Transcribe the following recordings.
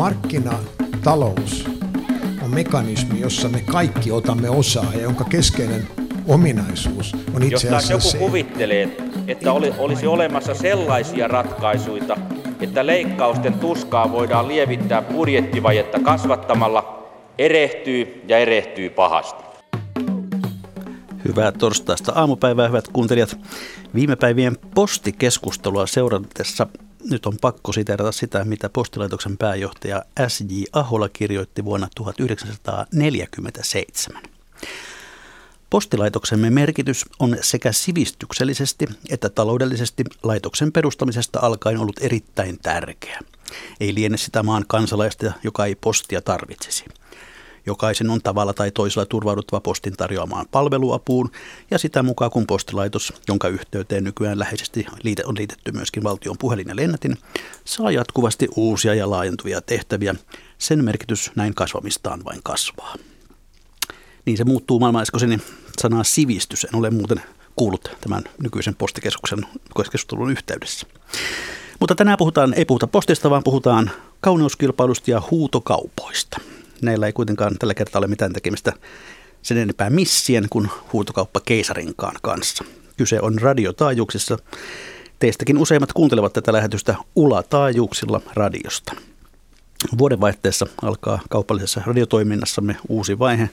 markkinatalous on mekanismi, jossa me kaikki otamme osaa ja jonka keskeinen ominaisuus on itse Jos asiassa joku se, kuvittelee, että oli, olisi olemassa sellaisia ratkaisuja, että leikkausten tuskaa voidaan lievittää budjettivajetta kasvattamalla, erehtyy ja erehtyy pahasti. Hyvää torstaista aamupäivää, hyvät kuuntelijat. Viime päivien postikeskustelua seuratessa nyt on pakko siteerata sitä, mitä postilaitoksen pääjohtaja S.J. Ahola kirjoitti vuonna 1947. Postilaitoksemme merkitys on sekä sivistyksellisesti että taloudellisesti laitoksen perustamisesta alkaen ollut erittäin tärkeä. Ei liene sitä maan kansalaista, joka ei postia tarvitsisi. Jokaisen on tavalla tai toisella turvauduttava postin tarjoamaan palveluapuun ja sitä mukaan kun postilaitos, jonka yhteyteen nykyään läheisesti on liitetty myöskin valtion puhelin ja lennätin, saa jatkuvasti uusia ja laajentuvia tehtäviä, sen merkitys näin kasvamistaan vain kasvaa. Niin se muuttuu maailmanaiskoisen sanaa sivistys. En ole muuten kuullut tämän nykyisen postikeskuksen keskustelun yhteydessä. Mutta tänään puhutaan, ei puhuta postista, vaan puhutaan kauneuskilpailusta ja huutokaupoista. Näillä ei kuitenkaan tällä kertaa ole mitään tekemistä sen enempää missien kuin huutokauppa keisarinkaan kanssa. Kyse on radiotaajuuksissa. Teistäkin useimmat kuuntelevat tätä lähetystä ulataajuuksilla radiosta. Vuodenvaihteessa alkaa kaupallisessa radiotoiminnassamme uusi vaihe,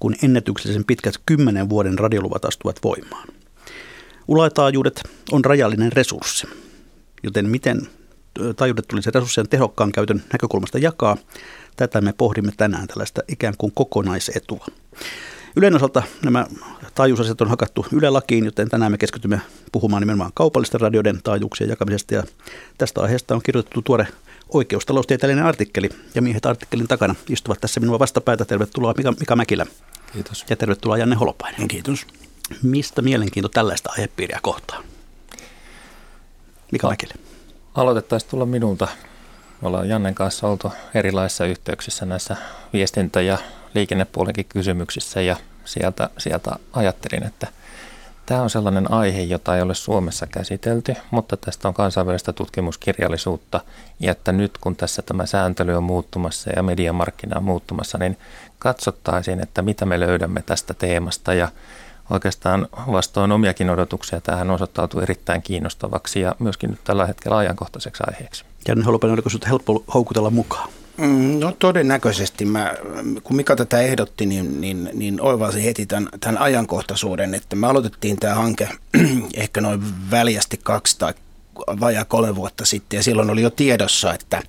kun ennätyksellisen pitkät kymmenen vuoden radioluvat astuvat voimaan. Ulataajuudet on rajallinen resurssi, joten miten taajuudet tulisi resurssien tehokkaan käytön näkökulmasta jakaa, tätä me pohdimme tänään tällaista ikään kuin kokonaisetua. Ylen osalta nämä taajuusasiat on hakattu Yle-lakiin, joten tänään me keskitymme puhumaan nimenomaan kaupallisten radioiden taajuuksien jakamisesta. Ja tästä aiheesta on kirjoitettu tuore oikeustaloustieteellinen artikkeli, ja miehet artikkelin takana istuvat tässä minua vastapäätä. Tervetuloa Mika, Mika Mäkilä. Kiitos. Ja tervetuloa Janne Holopainen. Kiitos. Mistä mielenkiinto tällaista aihepiiriä kohtaan? Mika Mäkilä. Aloitettaisiin tulla minulta. Me ollaan Jannen kanssa oltu erilaisissa yhteyksissä näissä viestintä- ja liikennepuolenkin kysymyksissä ja sieltä, sieltä ajattelin, että tämä on sellainen aihe, jota ei ole Suomessa käsitelty, mutta tästä on kansainvälistä tutkimuskirjallisuutta ja että nyt kun tässä tämä sääntely on muuttumassa ja mediamarkkina on muuttumassa, niin katsottaisiin, että mitä me löydämme tästä teemasta ja oikeastaan vastoin omiakin odotuksia tähän osoittautuu erittäin kiinnostavaksi ja myöskin nyt tällä hetkellä ajankohtaiseksi aiheeksi. Janne Holopainen, oliko sinut helppo houkutella mukaan? Mm, no todennäköisesti. Mä, kun Mika tätä ehdotti, niin, niin, niin oivalsin heti tämän, tämän ajankohtaisuuden, että me aloitettiin tämä hanke ehkä noin väljästi kaksi tai vajaa kolme vuotta sitten, ja silloin oli jo tiedossa, että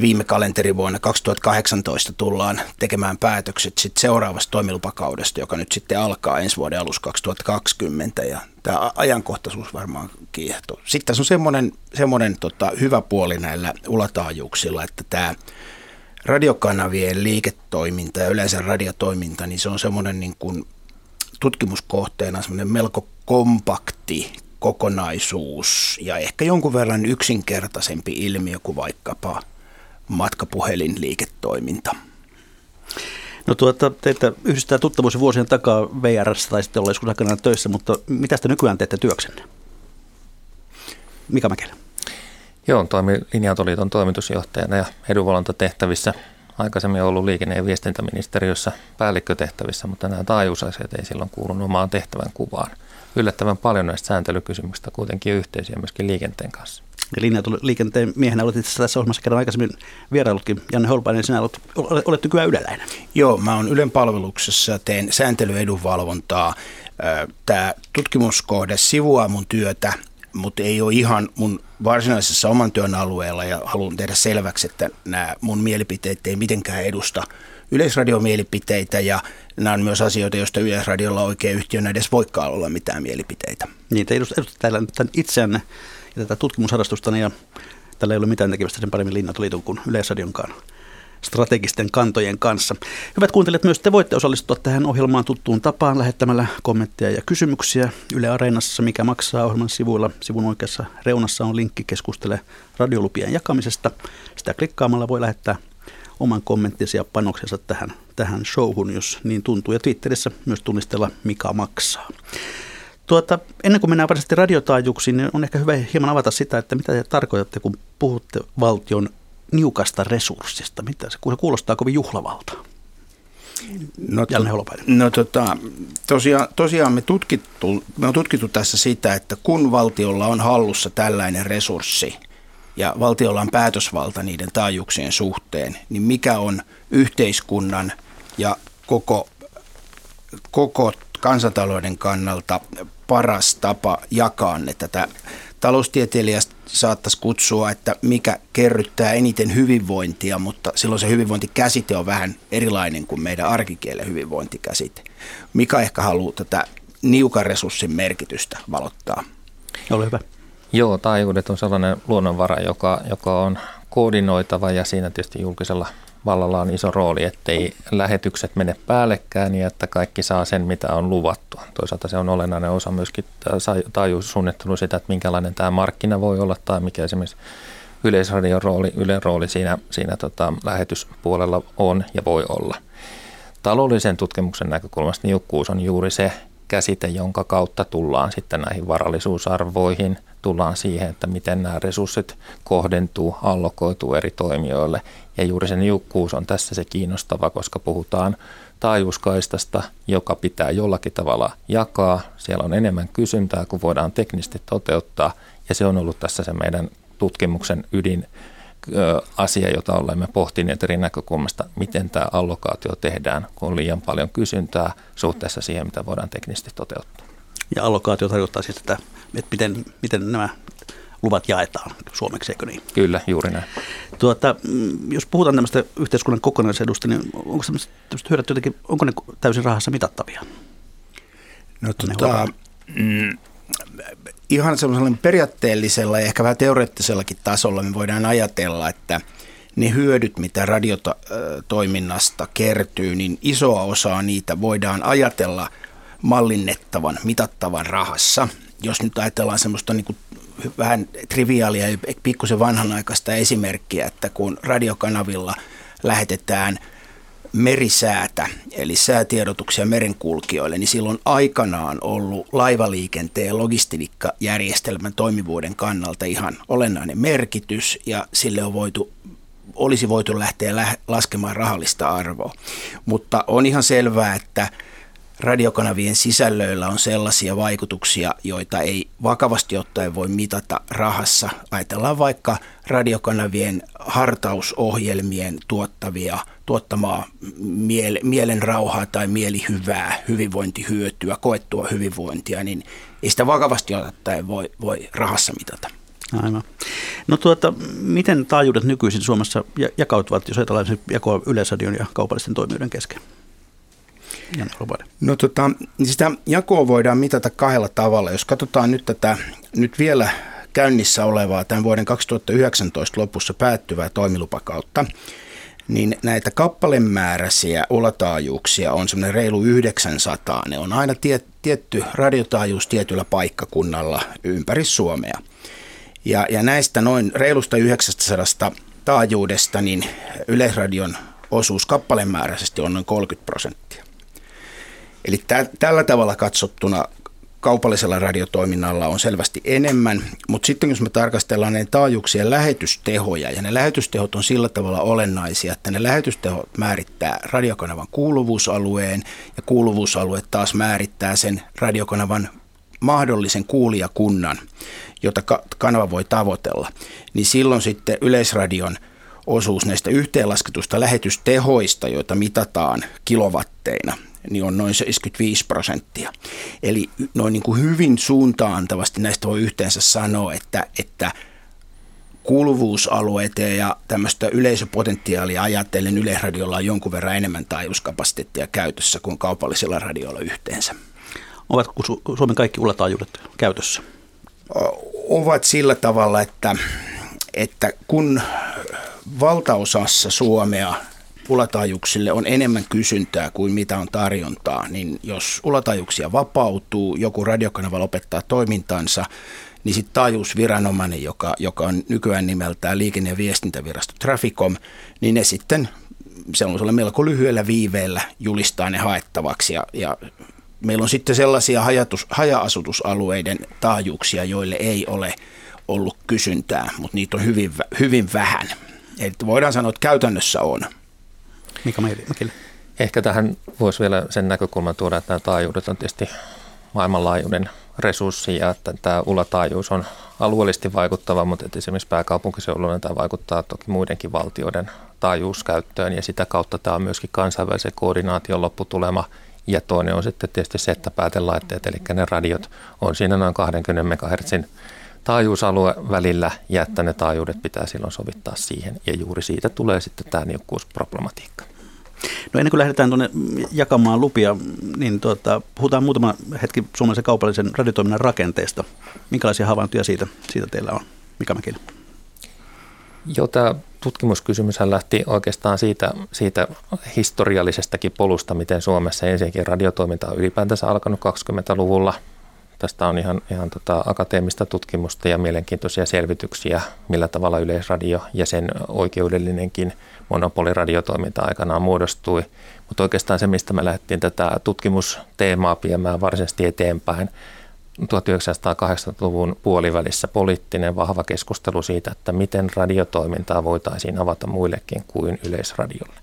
viime kalenterivuonna 2018 tullaan tekemään päätökset sit seuraavasta toimilupakaudesta, joka nyt sitten alkaa ensi vuoden alussa 2020 ja tämä ajankohtaisuus varmaan kiehtoo. Sitten tässä on semmoinen, semmoinen tota, hyvä puoli näillä ulataajuuksilla, että tämä radiokanavien liiketoiminta ja yleensä radiotoiminta, niin se on semmoinen niin kuin tutkimuskohteena semmoinen melko kompakti kokonaisuus ja ehkä jonkun verran yksinkertaisempi ilmiö kuin vaikkapa matkapuhelinliiketoiminta. No tuota, teitä yhdistää tuttavuus vuosien takaa VRS tai sitten olla joskus aikanaan töissä, mutta mitä te nykyään teette työksenne? Mika Mäkelä. Joo, toimin Linja-autoliiton toimitusjohtajana ja edunvalvontatehtävissä. Aikaisemmin ollut liikenne- ja viestintäministeriössä päällikkötehtävissä, mutta nämä taajuusasiat ei silloin kuulunut omaan tehtävän kuvaan. Yllättävän paljon näistä sääntelykysymyksistä kuitenkin yhteisiä myöskin liikenteen kanssa ja linja liikenteen miehenä olet itse tässä ohjelmassa kerran aikaisemmin vieraillutkin. Janne Holpainen, sinä olet, olet nykyään yleläinen. Joo, mä olen Ylen palveluksessa, teen sääntelyedunvalvontaa. Tämä tutkimuskohde sivuaa mun työtä, mutta ei ole ihan mun varsinaisessa oman työn alueella ja haluan tehdä selväksi, että nämä mun mielipiteet ei mitenkään edusta yleisradiomielipiteitä ja nämä on myös asioita, joista Yleisradiolla oikein yhtiönä edes voikaan olla mitään mielipiteitä. Niin, te edustatte täällä itseänne ja tätä tutkimusharrastusta, ja tällä ei ole mitään tekemistä sen paremmin Linnatoliiton kuin Yleisradionkaan strategisten kantojen kanssa. Hyvät kuuntelijat, myös te voitte osallistua tähän ohjelmaan tuttuun tapaan lähettämällä kommentteja ja kysymyksiä Yle Areenassa, mikä maksaa ohjelman sivuilla. Sivun oikeassa reunassa on linkki keskustele radiolupien jakamisesta. Sitä klikkaamalla voi lähettää oman kommenttinsa ja panoksensa tähän, tähän showhun, jos niin tuntuu. Ja Twitterissä myös tunnistella, mikä maksaa. Tuota, ennen kuin mennään varsinaisesti radiotaajuuksiin, niin on ehkä hyvä hieman avata sitä, että mitä te tarkoitatte, kun puhutte valtion niukasta resurssista? Mitä se, kun se kuulostaa kovin juhlavalta. No, to, no tota, tosiaan, tosiaan me, tutkittu, me on tutkittu tässä sitä, että kun valtiolla on hallussa tällainen resurssi ja valtiolla on päätösvalta niiden taajuuksien suhteen, niin mikä on yhteiskunnan ja koko, koko kansantalouden kannalta paras tapa jakaa ne tätä taloustieteilijästä saattaisi kutsua, että mikä kerryttää eniten hyvinvointia, mutta silloin se hyvinvointikäsite on vähän erilainen kuin meidän arkikielen hyvinvointikäsite. Mikä ehkä haluaa tätä niukan resurssin merkitystä valottaa? Ole hyvä. Joo, taajuudet on sellainen luonnonvara, joka, joka on koordinoitava ja siinä tietysti julkisella vallalla on iso rooli, ettei lähetykset mene päällekään ja että kaikki saa sen, mitä on luvattu. Toisaalta se on olennainen osa myöskin taajuussuunnittelua sitä, että minkälainen tämä markkina voi olla tai mikä esimerkiksi yleisradion rooli, Ylen rooli siinä, siinä tota, lähetyspuolella on ja voi olla. Taloudellisen tutkimuksen näkökulmasta niukkuus on juuri se käsite, jonka kautta tullaan sitten näihin varallisuusarvoihin, tullaan siihen, että miten nämä resurssit kohdentuu, allokoituu eri toimijoille. Ja juuri se niukkuus on tässä se kiinnostava, koska puhutaan taajuuskaistasta, joka pitää jollakin tavalla jakaa. Siellä on enemmän kysyntää kuin voidaan teknisesti toteuttaa, ja se on ollut tässä se meidän tutkimuksen ydin asia, jota olemme pohtineet eri näkökulmasta, miten tämä allokaatio tehdään, kun on liian paljon kysyntää suhteessa siihen, mitä voidaan teknisesti toteuttaa. Ja allokaatio tarkoittaa siis, että, että miten, miten nämä luvat jaetaan suomeksi, eikö niin? Kyllä, juuri näin. Tuota, mm, jos puhutaan tämmöistä yhteiskunnan kokonaisedusta, niin onko tämmöiset hyödyt jotenkin, onko ne täysin rahassa mitattavia? No tota, mm, ihan semmoisella periaatteellisella ja ehkä vähän teoreettisellakin tasolla me voidaan ajatella, että ne hyödyt, mitä radiotoiminnasta kertyy, niin isoa osaa niitä voidaan ajatella mallinnettavan, mitattavan rahassa. Jos nyt ajatellaan semmoista niin kuin vähän triviaalia ja pikkusen vanhanaikaista esimerkkiä, että kun radiokanavilla lähetetään – merisäätä, eli säätiedotuksia merenkulkijoille, niin silloin aikanaan ollut laivaliikenteen logistiikkajärjestelmän toimivuuden kannalta ihan olennainen merkitys, ja sille on voitu olisi voitu lähteä laskemaan rahallista arvoa. Mutta on ihan selvää, että radiokanavien sisällöillä on sellaisia vaikutuksia, joita ei vakavasti ottaen voi mitata rahassa. Ajatellaan vaikka radiokanavien hartausohjelmien tuottavia, tuottamaa miele, mielen rauhaa tai mielihyvää, hyvinvointihyötyä, koettua hyvinvointia, niin ei sitä vakavasti ottaen voi, voi rahassa mitata. Aivan. No tuota, miten taajuudet nykyisin Suomessa jakautuvat, jos ajatellaan jakoa yleisradion ja kaupallisten toimijoiden kesken? No tota, niin sitä jakoa voidaan mitata kahdella tavalla. Jos katsotaan nyt tätä nyt vielä käynnissä olevaa tämän vuoden 2019 lopussa päättyvää toimilupakautta, niin näitä kappalemääräisiä ulataajuuksia on semmoinen reilu 900. Ne on aina tie, tietty radiotaajuus tietyllä paikkakunnalla ympäri Suomea. Ja, ja näistä noin reilusta 900 taajuudesta, niin Yleisradion osuus kappalemääräisesti on noin 30 prosenttia. Eli tä, tällä tavalla katsottuna kaupallisella radiotoiminnalla on selvästi enemmän, mutta sitten jos me tarkastellaan ne taajuuksien lähetystehoja, ja ne lähetystehot on sillä tavalla olennaisia, että ne lähetystehot määrittää radiokanavan kuuluvuusalueen, ja kuuluvuusalue taas määrittää sen radiokanavan mahdollisen kuulijakunnan, jota kanava voi tavoitella, niin silloin sitten Yleisradion osuus näistä yhteenlasketusta lähetystehoista, joita mitataan kilowatteina, niin on noin 75 prosenttia. Eli noin niin kuin hyvin suuntaantavasti näistä voi yhteensä sanoa, että, että kuuluvuusalueita ja tämmöistä yleisöpotentiaalia ajatellen Yleisradiolla on jonkun verran enemmän taajuuskapasiteettia käytössä kuin kaupallisilla radioilla yhteensä. Ovatko Suomen kaikki ulataajuudet käytössä? Ovat sillä tavalla, että, että kun valtaosassa Suomea ulataajuuksille on enemmän kysyntää kuin mitä on tarjontaa, niin jos ulataajuuksia vapautuu, joku radiokanava lopettaa toimintansa, niin sitten taajuusviranomainen, joka, joka on nykyään nimeltään liikenne- ja viestintävirasto Traficom, niin ne sitten sellaisella melko lyhyellä viiveellä julistaa ne haettavaksi ja, ja meillä on sitten sellaisia hajatus, haja-asutusalueiden taajuuksia, joille ei ole ollut kysyntää, mutta niitä on hyvin, hyvin vähän. Eli voidaan sanoa, että käytännössä on. Mika Mäkilä. Ehkä tähän voisi vielä sen näkökulman tuoda, että nämä taajuudet on tietysti maailmanlaajuinen resurssi ja että tämä ulataajuus on alueellisesti vaikuttava, mutta että esimerkiksi pääkaupunkiseudulla tämä vaikuttaa toki muidenkin valtioiden taajuuskäyttöön ja sitä kautta tämä on myöskin kansainvälisen koordinaation lopputulema. Ja toinen on sitten tietysti se, että päätelaitteet, eli ne radiot on siinä noin 20 MHz taajuusalue välillä ja että ne taajuudet pitää silloin sovittaa siihen ja juuri siitä tulee sitten tämä niukkuusproblematiikka. No ennen kuin lähdetään tuonne jakamaan lupia, niin tuota, puhutaan muutama hetki suomalaisen kaupallisen radiotoiminnan rakenteesta. Minkälaisia havaintoja siitä, siitä teillä on? Mika Mäkilä? Joo, tämä tutkimuskysymys lähti oikeastaan siitä, siitä historiallisestakin polusta, miten Suomessa ensinnäkin radiotoiminta on ylipäätänsä alkanut 20-luvulla. Tästä on ihan, ihan tota akateemista tutkimusta ja mielenkiintoisia selvityksiä, millä tavalla Yleisradio ja sen oikeudellinenkin monopoliradiotoiminta aikanaan muodostui. Mutta oikeastaan se, mistä me lähdettiin tätä tutkimusteemaa viemään varsinaisesti eteenpäin, 1980-luvun puolivälissä poliittinen vahva keskustelu siitä, että miten radiotoimintaa voitaisiin avata muillekin kuin yleisradiolle.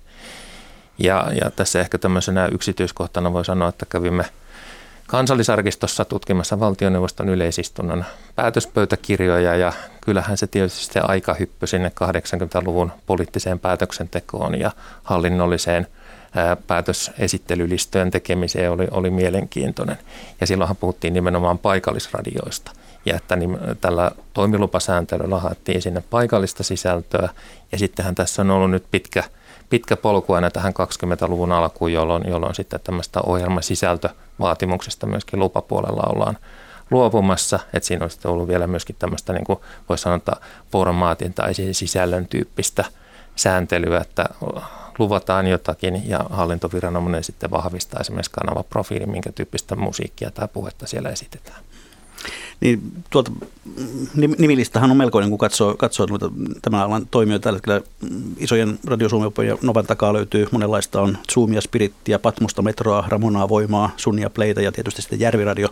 Ja, ja tässä ehkä tämmöisenä yksityiskohtana voi sanoa, että kävimme kansallisarkistossa tutkimassa valtioneuvoston yleisistunnon päätöspöytäkirjoja ja kyllähän se tietysti se aikahyppy sinne 80-luvun poliittiseen päätöksentekoon ja hallinnolliseen – päätösesittelylistojen tekemiseen oli, oli mielenkiintoinen. Ja silloinhan puhuttiin nimenomaan paikallisradioista. Ja että niin, tällä toimilupasääntelyllä haettiin sinne paikallista sisältöä. Ja sittenhän tässä on ollut nyt pitkä, pitkä polku aina tähän 20-luvun alkuun, jolloin, jolloin sitten tämmöistä ohjelmasisältövaatimuksesta myöskin lupapuolella ollaan luopumassa. Että siinä on ollut vielä myöskin tämmöistä, niin voisi sanoa, formaatin tai sisällön tyyppistä sääntelyä, että luvataan jotakin ja hallintoviranomainen sitten vahvistaa esimerkiksi kanavaprofiilin, minkä tyyppistä musiikkia tai puhetta siellä esitetään. Niin, tuolta, nimilistahan on melkoinen, kun katsoo, katsoo tämän alan toimijoita. Tällä hetkellä isojen radiosuomiopojen ja Novan takaa löytyy monenlaista. On Zoomia, Spirittiä, Patmusta, Metroa, Ramonaa, Voimaa, Sunia, Playta ja tietysti sitten Järviradio.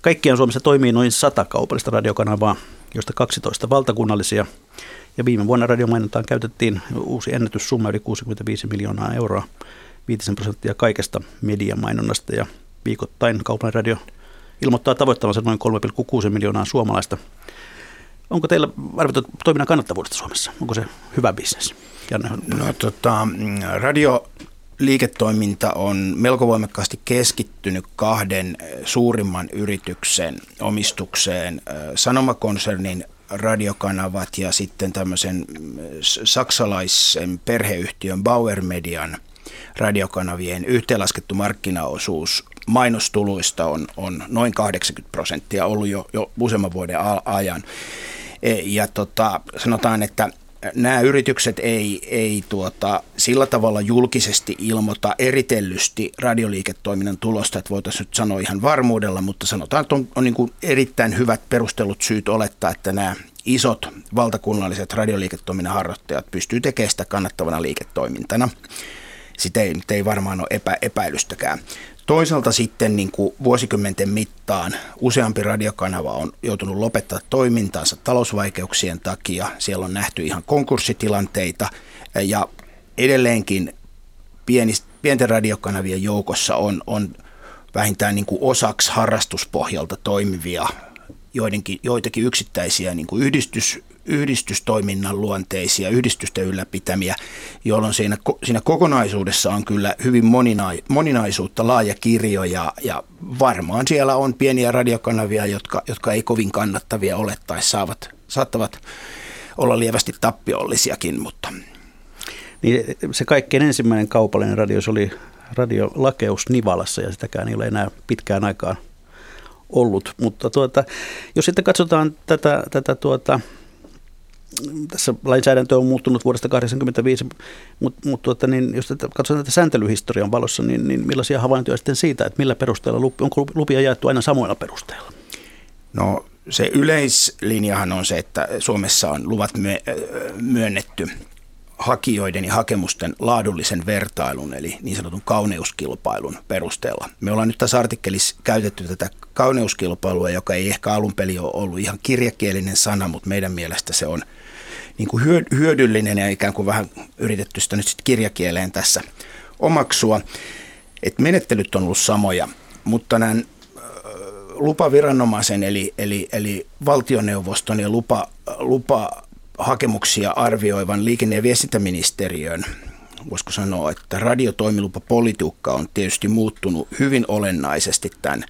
Kaikkiaan Suomessa toimii noin sata kaupallista radiokanavaa, joista 12 valtakunnallisia. Ja viime vuonna radiomainontaan käytettiin uusi ennätyssumma yli 65 miljoonaa euroa, 5 prosenttia kaikesta mediamainonnasta ja viikoittain kaupallinen radio ilmoittaa tavoittavansa noin 3,6 miljoonaa suomalaista. Onko teillä arvioitu toiminnan kannattavuudesta Suomessa? Onko se hyvä bisnes? Janne. No, tota, radio liiketoiminta on melko voimakkaasti keskittynyt kahden suurimman yrityksen omistukseen. Sanomakonsernin radiokanavat ja sitten tämmöisen saksalaisen perheyhtiön Bauer Median radiokanavien yhteenlaskettu markkinaosuus mainostuluista on, on noin 80 prosenttia ollut jo, jo useamman vuoden ajan. E, ja tota, sanotaan, että nämä yritykset ei, ei tuota, sillä tavalla julkisesti ilmoita eritellysti radioliiketoiminnan tulosta, että voitaisiin nyt sanoa ihan varmuudella, mutta sanotaan, että on, on niin kuin erittäin hyvät perustelut syyt olettaa, että nämä isot valtakunnalliset radioliiketoiminnan harjoittajat pystyy tekemään sitä kannattavana liiketoimintana. Sitä ei, ei varmaan ole epä, epäilystäkään. Toisaalta sitten niin kuin vuosikymmenten mittaan useampi radiokanava on joutunut lopettaa toimintaansa talousvaikeuksien takia. Siellä on nähty ihan konkurssitilanteita ja edelleenkin pienten radiokanavien joukossa on, on vähintään niin kuin osaksi harrastuspohjalta toimivia joidenkin, joitakin yksittäisiä niin kuin yhdistys, yhdistystoiminnan luonteisia, yhdistysten ylläpitämiä, jolloin siinä, siinä kokonaisuudessa on kyllä hyvin monina, moninaisuutta, laaja kirjo ja, ja varmaan siellä on pieniä radiokanavia, jotka, jotka ei kovin kannattavia ole tai saavat, saattavat olla lievästi tappiollisiakin, mutta... Niin se kaikkein ensimmäinen kaupallinen radio se oli Radio Lakeus Nivalassa ja sitäkään ei ole enää pitkään aikaan ollut. Mutta tuota, jos sitten katsotaan tätä, tätä tuota, tässä lainsäädäntö on muuttunut vuodesta 1985, mutta mut tuota, niin jos katsotaan tätä sääntelyhistorian valossa, niin, niin millaisia havaintoja sitten siitä, että millä perusteella, onko lupia jaettu aina samoilla perusteilla? No se yleislinjahan on se, että Suomessa on luvat myönnetty hakijoiden ja hakemusten laadullisen vertailun, eli niin sanotun kauneuskilpailun perusteella. Me ollaan nyt tässä artikkelissa käytetty tätä kauneuskilpailua, joka ei ehkä alun peli ole ollut ihan kirjakielinen sana, mutta meidän mielestä se on niin kuin hyödyllinen ja ikään kuin vähän yritetty sitä nyt sitten kirjakieleen tässä omaksua. Et menettelyt on ollut samoja, mutta nämä lupaviranomaisen eli, eli, eli valtioneuvoston ja lupa, lupahakemuksia arvioivan liikenne- ja viestintäministeriön voisiko sanoa, että radiotoimilupapolitiikka on tietysti muuttunut hyvin olennaisesti tämän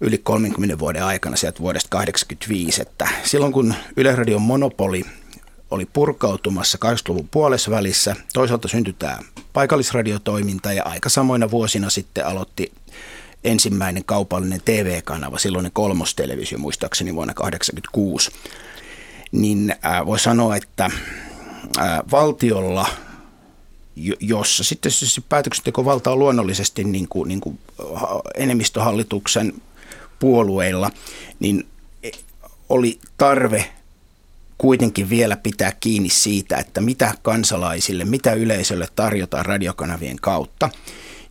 yli 30 vuoden aikana sieltä vuodesta 1985. Että silloin kun Yleisradion monopoli oli purkautumassa 80-luvun puolessa välissä, toisaalta syntyi tämä paikallisradiotoiminta ja aika samoina vuosina sitten aloitti ensimmäinen kaupallinen TV-kanava, silloinen kolmostelevisio muistaakseni vuonna 1986, niin äh, voi sanoa, että äh, valtiolla, jossa sitten siis päätöksentekovalta on luonnollisesti niin kuin, niin kuin enemmistöhallituksen puolueilla, niin e, oli tarve kuitenkin vielä pitää kiinni siitä, että mitä kansalaisille, mitä yleisölle tarjotaan radiokanavien kautta.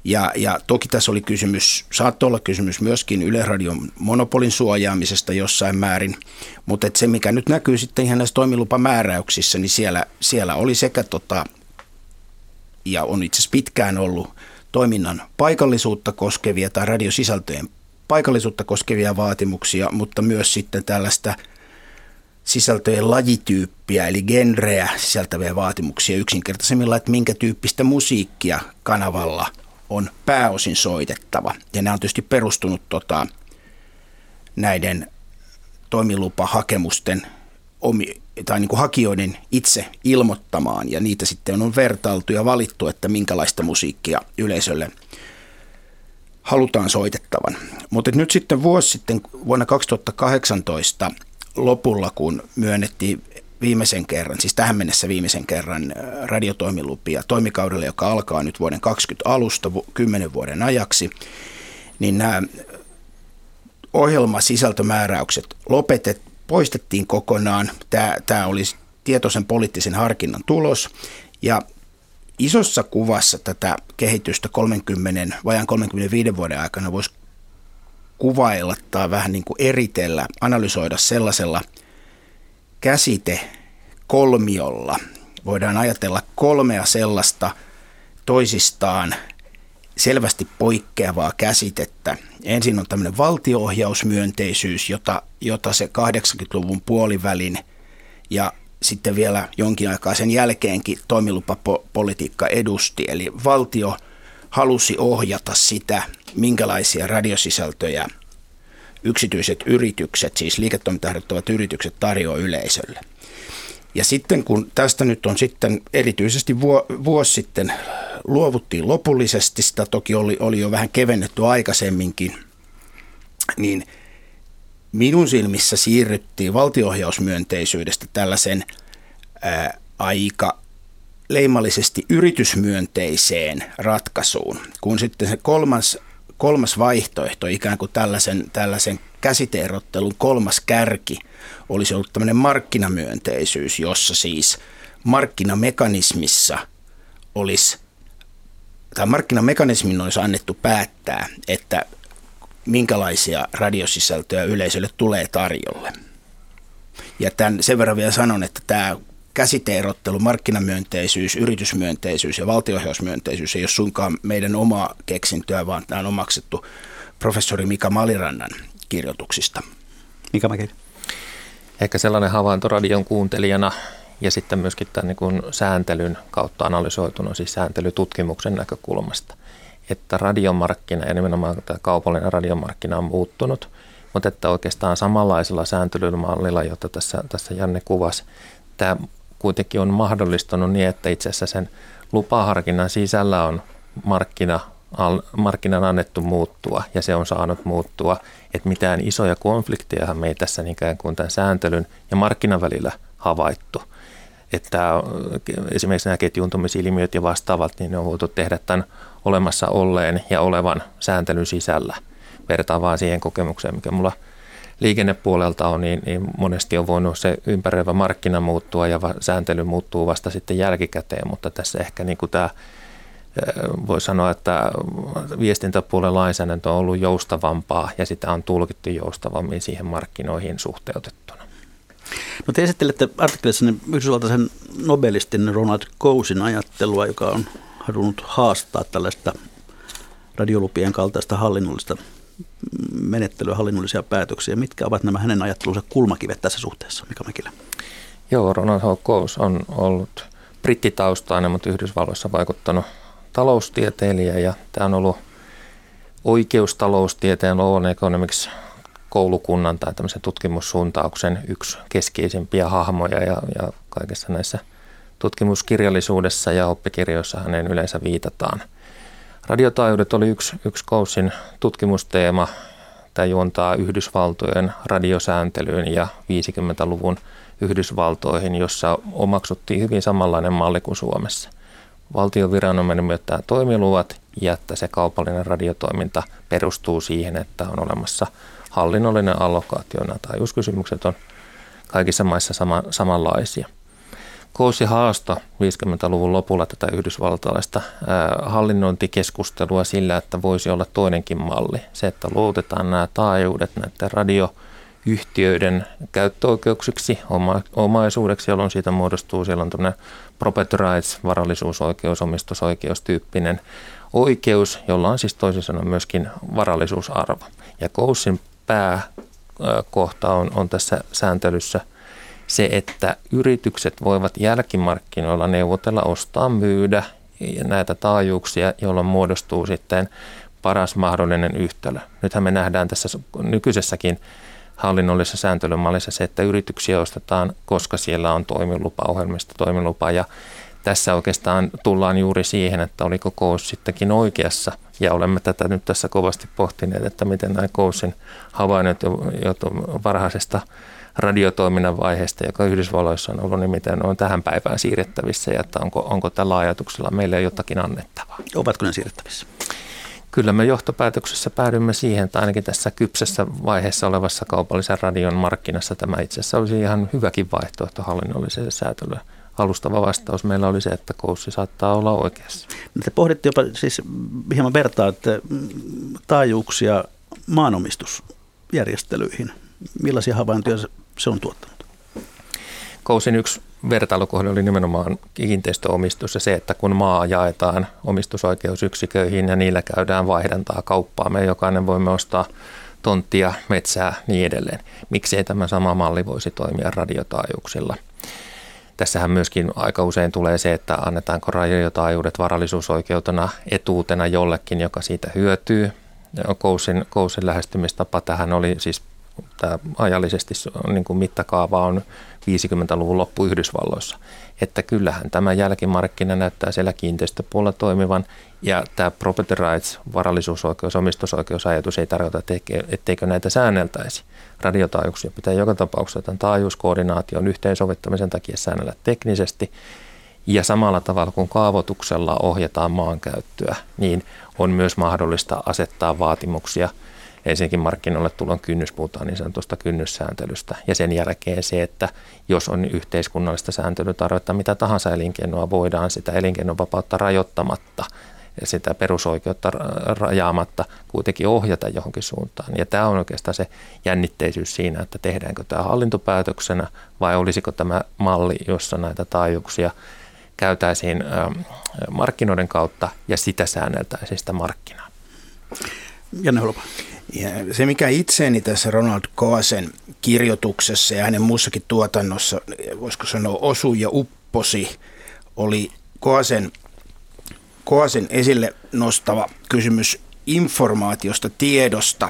Ja, ja toki tässä oli kysymys, saattoi olla kysymys myöskin Yleisradion monopolin suojaamisesta jossain määrin, mutta se mikä nyt näkyy sitten ihan näissä toimilupamääräyksissä, niin siellä, siellä oli sekä tota, ja on itse asiassa pitkään ollut toiminnan paikallisuutta koskevia tai radiosisältöjen paikallisuutta koskevia vaatimuksia, mutta myös sitten tällaista sisältöjen lajityyppiä eli genreä sisältäviä vaatimuksia yksinkertaisemmilla, että minkä tyyppistä musiikkia kanavalla on pääosin soitettava. Ja nämä on tietysti perustunut tota, näiden toimilupahakemusten omi, tai niin kuin hakijoiden itse ilmoittamaan ja niitä sitten on vertailtu ja valittu, että minkälaista musiikkia yleisölle halutaan soitettavan. Mutta nyt sitten vuosi sitten vuonna 2018 lopulla, kun myönnettiin viimeisen kerran, siis tähän mennessä viimeisen kerran radiotoimilupia toimikaudelle, joka alkaa nyt vuoden 20 alusta 10 vuoden ajaksi, niin nämä ohjelmasisältömääräykset lopetet, poistettiin kokonaan. Tämä, tämä oli tietoisen poliittisen harkinnan tulos ja isossa kuvassa tätä kehitystä 30, vajan 35 vuoden aikana voisi kuvailla tai vähän niin kuin eritellä, analysoida sellaisella käsite kolmiolla. Voidaan ajatella kolmea sellaista toisistaan selvästi poikkeavaa käsitettä. Ensin on tämmöinen valtioohjausmyönteisyys, jota, jota se 80-luvun puolivälin ja sitten vielä jonkin aikaa sen jälkeenkin toimilupapolitiikka edusti. Eli valtio halusi ohjata sitä, minkälaisia radiosisältöjä yksityiset yritykset, siis liiketoimintaharjoittavat yritykset tarjoaa yleisölle. Ja sitten kun tästä nyt on sitten erityisesti vuosi sitten luovuttiin lopullisesti, sitä toki oli, oli jo vähän kevennetty aikaisemminkin, niin minun silmissä siirryttiin valtiohjausmyönteisyydestä tällaisen ää, aika leimallisesti yritysmyönteiseen ratkaisuun, kun sitten se kolmas, kolmas vaihtoehto, ikään kuin tällaisen, tällaisen käsiteerottelun kolmas kärki, olisi ollut tämmöinen markkinamyönteisyys, jossa siis markkinamekanismissa olisi, tai markkinamekanismin olisi annettu päättää, että minkälaisia radiosisältöjä yleisölle tulee tarjolle. Ja tämän, sen verran vielä sanon, että tämä käsiteerottelu, markkinamyönteisyys, yritysmyönteisyys ja valtiohjausmyönteisyys ei ole suinkaan meidän omaa keksintöä, vaan tämä on omaksettu professori Mika Malirannan kirjoituksista. Mika Mäkeli. Ehkä sellainen havainto radion kuuntelijana ja sitten myöskin tämän niin kuin sääntelyn kautta analysoituna, siis sääntelytutkimuksen näkökulmasta, että radiomarkkina ja nimenomaan tämä kaupallinen radiomarkkina on muuttunut, mutta että oikeastaan samanlaisella sääntelymallilla, jota tässä, tässä Janne kuvasi, tämä kuitenkin on mahdollistunut niin, että itse asiassa sen lupaharkinnan sisällä on markkina, markkinan annettu muuttua ja se on saanut muuttua, että mitään isoja konflikteja me ei tässä ikään kuin tämän sääntelyn ja markkinan välillä havaittu. Että esimerkiksi nämä ketjuuntumisilmiöt ja vastaavat, niin ne on voitu tehdä tämän olemassa olleen ja olevan sääntelyn sisällä. Vertaan vaan siihen kokemukseen, mikä mulla – liikennepuolelta on, niin, niin monesti on voinut se ympäröivä markkina muuttua ja va, sääntely muuttuu vasta sitten jälkikäteen, mutta tässä ehkä niin kuin tämä voi sanoa, että viestintäpuolen lainsäädäntö on ollut joustavampaa ja sitä on tulkittu joustavammin siihen markkinoihin suhteutettuna. No te esittelette artikkelissa yhdysvaltaisen nobelistin Ronald Cousin ajattelua, joka on halunnut haastaa tällaista radiolupien kaltaista hallinnollista menettelyä, hallinnollisia päätöksiä. Mitkä ovat nämä hänen ajattelunsa kulmakivet tässä suhteessa, Mika Mäkilä? Joo, Ronald H. Coase on ollut brittitaustainen, mutta Yhdysvalloissa vaikuttanut taloustieteilijä ja tämä on ollut oikeustaloustieteen Law Economics koulukunnan tai tämmöisen tutkimussuuntauksen yksi keskeisimpiä hahmoja ja, ja kaikessa näissä tutkimuskirjallisuudessa ja oppikirjoissa hänen yleensä viitataan. Radiotaajuudet oli yksi, yksi Kousin tutkimusteema. Tämä juontaa Yhdysvaltojen radiosääntelyyn ja 50-luvun Yhdysvaltoihin, jossa omaksuttiin hyvin samanlainen malli kuin Suomessa. Valtion viranomainen myöttää toimiluvat ja että se kaupallinen radiotoiminta perustuu siihen, että on olemassa hallinnollinen allokaatio. Nämä taajuuskysymykset on kaikissa maissa sama, samanlaisia. Koosi haasta 50-luvun lopulla tätä yhdysvaltalaista hallinnointikeskustelua sillä, että voisi olla toinenkin malli. Se, että luotetaan nämä taajuudet näiden radioyhtiöiden käyttöoikeuksiksi, oma, omaisuudeksi, jolloin siitä muodostuu, siellä on tämmöinen property rights, varallisuusoikeus, omistusoikeus tyyppinen oikeus, jolla on siis toisin sanoen myöskin varallisuusarvo. Ja Kousin pääkohta on, on tässä sääntelyssä se, että yritykset voivat jälkimarkkinoilla neuvotella, ostaa, myydä näitä taajuuksia, jolloin muodostuu sitten paras mahdollinen yhtälö. Nythän me nähdään tässä nykyisessäkin hallinnollisessa sääntelymallissa se, että yrityksiä ostetaan, koska siellä on toimilupa, ohjelmista toimilupa ja tässä oikeastaan tullaan juuri siihen, että oliko Kous sittenkin oikeassa. Ja olemme tätä nyt tässä kovasti pohtineet, että miten nämä Kousin havainnot jo, jo varhaisesta radiotoiminnan vaiheesta, joka Yhdysvalloissa on ollut, niin miten on tähän päivään siirrettävissä ja että onko, onko tällä ajatuksella meille jotakin annettavaa. Ovatko ne siirrettävissä? Kyllä me johtopäätöksessä päädymme siihen, että ainakin tässä kypsessä vaiheessa olevassa kaupallisen radion markkinassa tämä itse asiassa olisi ihan hyväkin vaihtoehto hallinnolliselle säätelylle alustava vastaus meillä oli se, että koussi saattaa olla oikeassa. No te pohditte jopa siis hieman vertaa, että taajuuksia maanomistusjärjestelyihin. Millaisia havaintoja se on tuottanut? Kousin yksi vertailukohde oli nimenomaan kiinteistöomistus ja se, että kun maa jaetaan omistusoikeusyksiköihin ja niillä käydään vaihdantaa kauppaa, me jokainen voimme ostaa tonttia, metsää niin edelleen. Miksei tämä sama malli voisi toimia radiotaajuuksilla – Tässähän myöskin aika usein tulee se, että annetaanko rajotaajuudet varallisuusoikeutena etuutena jollekin, joka siitä hyötyy. Kousin, Kousin lähestymistapa tähän oli siis tämä ajallisesti niin kuin mittakaava on 50-luvun loppu Yhdysvalloissa. Että kyllähän tämä jälkimarkkina näyttää siellä kiinteistöpuolella toimivan ja tämä property rights, varallisuusoikeus, omistusoikeusajatus ei tarkoita, etteikö näitä säänneltäisi. Radiotaajuuksia pitää joka tapauksessa tämän taajuuskoordinaation yhteensovittamisen takia säännellä teknisesti. Ja samalla tavalla kuin kaavoituksella ohjataan maankäyttöä, niin on myös mahdollista asettaa vaatimuksia – ensinnäkin markkinoille tulon kynnys, puhutaan niin sanotusta kynnyssääntelystä. Ja sen jälkeen se, että jos on yhteiskunnallista sääntelytarvetta, mitä tahansa elinkeinoa voidaan sitä elinkeinovapautta rajoittamatta ja sitä perusoikeutta rajaamatta kuitenkin ohjata johonkin suuntaan. Ja tämä on oikeastaan se jännitteisyys siinä, että tehdäänkö tämä hallintopäätöksenä vai olisiko tämä malli, jossa näitä taajuuksia käytäisiin markkinoiden kautta ja sitä säänneltäisiin sitä markkinaa. Janne Holopa. Ja se, mikä itseeni tässä Ronald Koasen kirjoituksessa ja hänen muussakin tuotannossa, voisiko sanoa osu ja upposi, oli Koasen, Koasen esille nostava kysymys informaatiosta, tiedosta.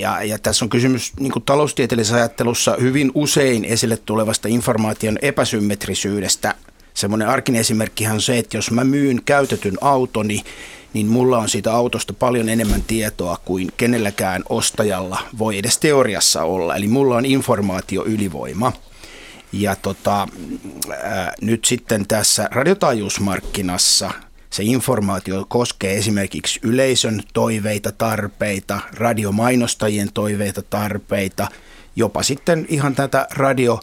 Ja, ja tässä on kysymys niin kuin taloustieteellisessä ajattelussa hyvin usein esille tulevasta informaation epäsymmetrisyydestä. Semmoinen arkinen esimerkkihän on se, että jos mä myyn käytetyn autoni, niin mulla on siitä autosta paljon enemmän tietoa kuin kenelläkään ostajalla voi edes teoriassa olla. Eli mulla on informaatio ylivoima. Ja tota, ää, nyt sitten tässä radiotaajuusmarkkinassa se informaatio koskee esimerkiksi yleisön toiveita, tarpeita, radiomainostajien toiveita, tarpeita, jopa sitten ihan tätä radio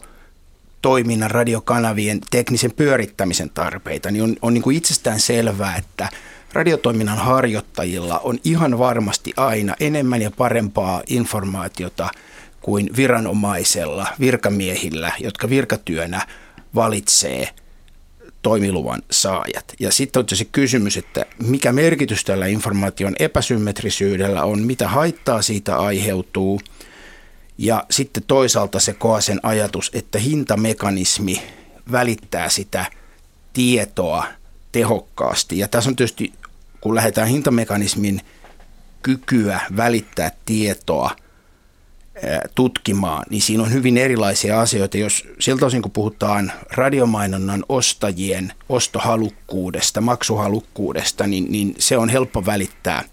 toiminnan radiokanavien teknisen pyörittämisen tarpeita, niin on, on niin kuin itsestään selvää, että radiotoiminnan harjoittajilla on ihan varmasti aina enemmän ja parempaa informaatiota kuin viranomaisella, virkamiehillä, jotka virkatyönä valitsee toimiluvan saajat. Ja sitten on se kysymys, että mikä merkitys tällä informaation epäsymmetrisyydellä on, mitä haittaa siitä aiheutuu. Ja sitten toisaalta se koasen ajatus, että hintamekanismi välittää sitä tietoa tehokkaasti. Ja tässä on tietysti, kun lähdetään hintamekanismin kykyä välittää tietoa – tutkimaan, niin siinä on hyvin erilaisia asioita. Jos siltä osin kun puhutaan radiomainonnan ostajien ostohalukkuudesta, maksuhalukkuudesta, niin, niin se on helppo välittää.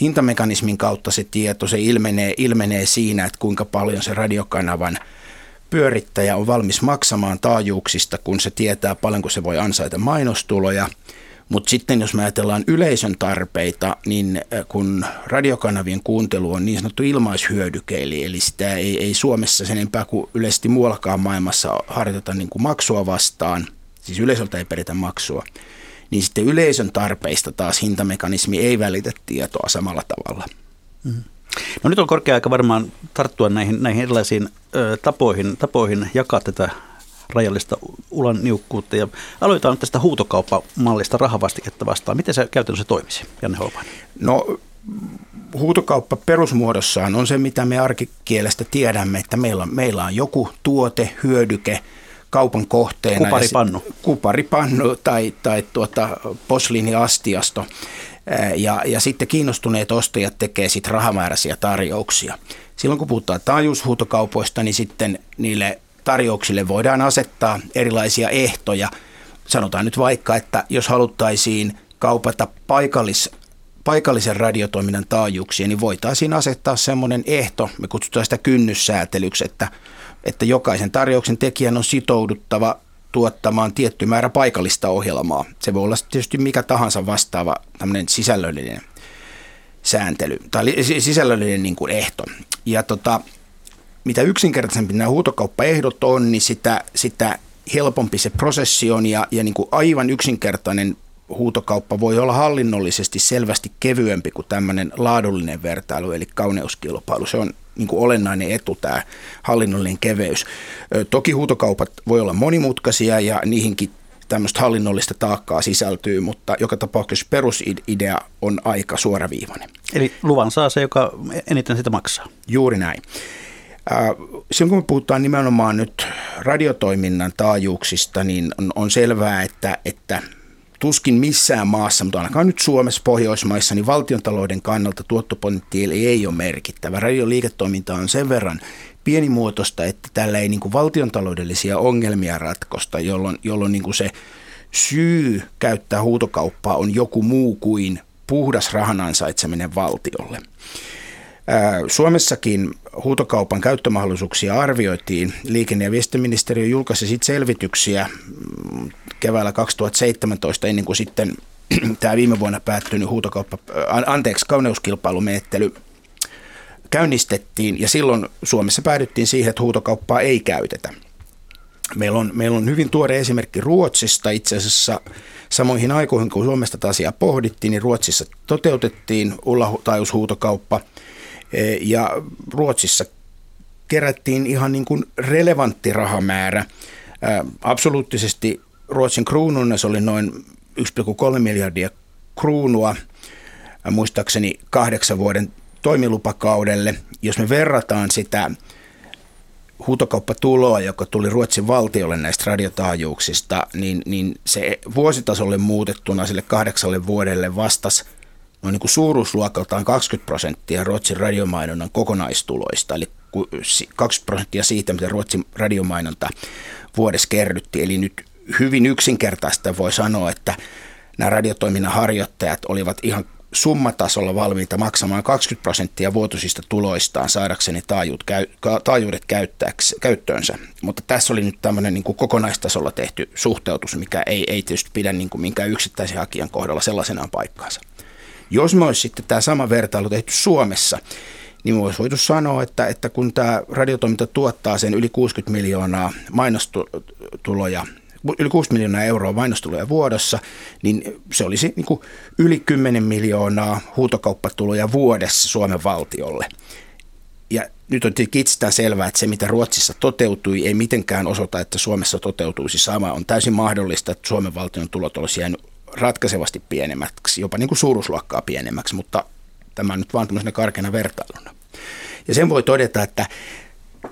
Hintamekanismin kautta se tieto, se ilmenee, ilmenee siinä, että kuinka paljon se radiokanavan pyörittäjä on valmis maksamaan taajuuksista, kun se tietää paljonko se voi ansaita mainostuloja – mutta sitten jos me ajatellaan yleisön tarpeita, niin äh, kun radiokanavien kuuntelu on niin sanottu ilmaishyödyke, eli, eli sitä ei, ei Suomessa sen enempää kuin yleisesti muuallakaan maailmassa harjoiteta niin kuin maksua vastaan, siis yleisöltä ei peritä maksua, niin sitten yleisön tarpeista taas hintamekanismi ei välitä tietoa samalla tavalla. Mm-hmm. No nyt on korkea aika varmaan tarttua näihin, näihin erilaisiin ö, tapoihin, tapoihin jakaa tätä rajallista ulan niukkuutta. Ja aloitetaan tästä huutokauppamallista rahavastiketta vastaan. Miten se käytännössä toimisi, Janne Holopainen? No huutokauppa perusmuodossaan on se, mitä me arkikielestä tiedämme, että meillä on, meillä on joku tuote, hyödyke, kaupan kohteena. Kuparipannu. Kuparipannu tai, tai tuota, posliiniastiasto. Ja, ja sitten kiinnostuneet ostajat tekee sitten rahamääräisiä tarjouksia. Silloin kun puhutaan taajuushuutokaupoista, niin sitten niille tarjouksille voidaan asettaa erilaisia ehtoja. Sanotaan nyt vaikka, että jos haluttaisiin kaupata paikallis, paikallisen radiotoiminnan taajuuksia, niin voitaisiin asettaa semmoinen ehto, me kutsutaan sitä kynnyssäätelyksi, että, että jokaisen tarjouksen tekijän on sitouduttava tuottamaan tietty määrä paikallista ohjelmaa. Se voi olla tietysti mikä tahansa vastaava tämmöinen sisällöllinen sääntely tai sisällöllinen niin kuin ehto. Ja tota, mitä yksinkertaisempi nämä huutokauppaehdot on, niin sitä, sitä helpompi se prosessi on ja, ja niin kuin aivan yksinkertainen huutokauppa voi olla hallinnollisesti selvästi kevyempi kuin tämmöinen laadullinen vertailu, eli kauneuskilpailu. Se on niin kuin olennainen etu, tämä hallinnollinen keveys. Toki huutokaupat voi olla monimutkaisia ja niihinkin tämmöistä hallinnollista taakkaa sisältyy, mutta joka tapauksessa perusidea on aika suoraviivainen. Eli luvan saa se, joka eniten sitä maksaa. Juuri näin. Silloin kun me puhutaan nimenomaan nyt radiotoiminnan taajuuksista, niin on, on selvää, että, että tuskin missään maassa, mutta ainakaan nyt Suomessa, Pohjoismaissa, niin valtiontalouden kannalta tuottopotentiaali ei ole merkittävä. Radioliiketoiminta on sen verran pienimuotoista, että tällä ei niin kuin valtiontaloudellisia ongelmia ratkosta, jolloin, jolloin niin kuin se syy käyttää huutokauppaa on joku muu kuin puhdas rahan ansaitseminen valtiolle. Suomessakin huutokaupan käyttömahdollisuuksia arvioitiin. Liikenne- ja viestintäministeriö julkaisi sitten selvityksiä mm, keväällä 2017 ennen kuin sitten tämä viime vuonna päättynyt huutokauppa, anteeksi, kauneuskilpailumenettely käynnistettiin ja silloin Suomessa päädyttiin siihen, että huutokauppaa ei käytetä. Meillä on, meillä on hyvin tuore esimerkki Ruotsista itse asiassa samoihin aikoihin, kun Suomesta tätä asiaa pohdittiin, niin Ruotsissa toteutettiin ullataajuushuutokauppa – Eh, ja Ruotsissa kerättiin ihan niin kuin relevantti rahamäärä. Eh, absoluuttisesti Ruotsin kruununnes se oli noin 1,3 miljardia kruunua, eh, muistaakseni kahdeksan vuoden toimilupakaudelle. Jos me verrataan sitä huutokauppatuloa, joka tuli Ruotsin valtiolle näistä radiotaajuuksista, niin, niin se vuositasolle muutettuna sille kahdeksalle vuodelle vastasi noin niin kuin suuruusluokaltaan 20 prosenttia Ruotsin radiomainonnan kokonaistuloista, eli 20 prosenttia siitä, mitä Ruotsin radiomainonta vuodessa kerrytti. Eli nyt hyvin yksinkertaista voi sanoa, että nämä radiotoiminnan harjoittajat olivat ihan summatasolla valmiita maksamaan 20 prosenttia vuotuisista tuloistaan saadakseni taajuudet, taajuudet käyttöönsä. Mutta tässä oli nyt tämmöinen niin kuin kokonaistasolla tehty suhteutus, mikä ei, ei tietysti pidä niin kuin minkään yksittäisen hakijan kohdalla sellaisenaan paikkaansa. Jos me olisi sitten tämä sama vertailu tehty Suomessa, niin olisi voitu sanoa, että, että kun tämä radiotoiminta tuottaa sen yli 60 miljoonaa mainostuloja, yli 6 miljoonaa euroa mainostuloja vuodessa, niin se olisi niin kuin yli 10 miljoonaa huutokauppatuloja vuodessa Suomen valtiolle. Ja nyt on tietenkin itsestään selvää, että se mitä Ruotsissa toteutui ei mitenkään osoita, että Suomessa toteutuisi sama. On täysin mahdollista, että Suomen valtion tulot olisi jäänyt ratkaisevasti pienemmäksi, jopa niin kuin suuruusluokkaa pienemmäksi, mutta tämä on nyt vaan tämmöisenä karkeana vertailuna. Ja sen voi todeta, että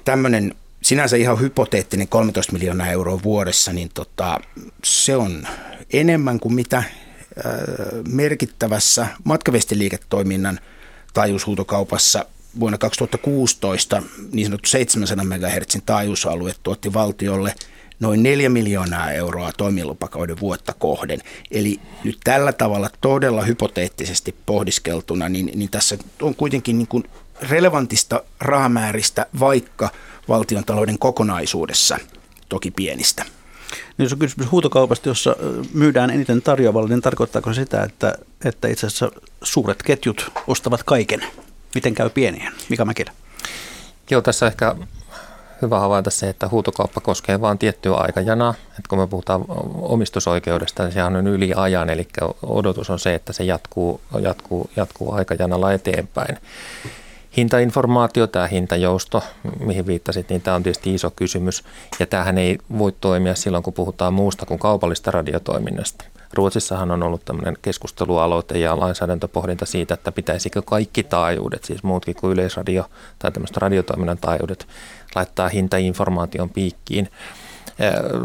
tämmöinen sinänsä ihan hypoteettinen 13 miljoonaa euroa vuodessa, niin tota, se on enemmän kuin mitä merkittävässä matkavestiliiketoiminnan taajuushuutokaupassa vuonna 2016 niin sanottu 700 MHz taajuusalue tuotti valtiolle noin 4 miljoonaa euroa toimilupakauden vuotta kohden. Eli nyt tällä tavalla todella hypoteettisesti pohdiskeltuna, niin, niin tässä on kuitenkin niin kuin relevantista rahamääristä, vaikka valtion talouden kokonaisuudessa toki pienistä. Niin jos on kysymys huutokaupasta, jossa myydään eniten tarjoavalle, niin tarkoittaako se sitä, että, että itse asiassa suuret ketjut ostavat kaiken? Miten käy pienien? Mikä Mäkilä? Joo, tässä ehkä hyvä havaita se, että huutokauppa koskee vain tiettyä aikajanaa. Et kun me puhutaan omistusoikeudesta, niin sehän on yli ajan, eli odotus on se, että se jatkuu, jatkuu, jatkuu aikajanalla eteenpäin. Hintainformaatio, tämä hintajousto, mihin viittasit, niin tämä on tietysti iso kysymys. Ja tämähän ei voi toimia silloin, kun puhutaan muusta kuin kaupallista radiotoiminnasta. Ruotsissahan on ollut tämmöinen keskustelualoite ja lainsäädäntöpohdinta siitä, että pitäisikö kaikki taajuudet, siis muutkin kuin yleisradio tai tämmöistä radiotoiminnan taajuudet, laittaa hintainformaation piikkiin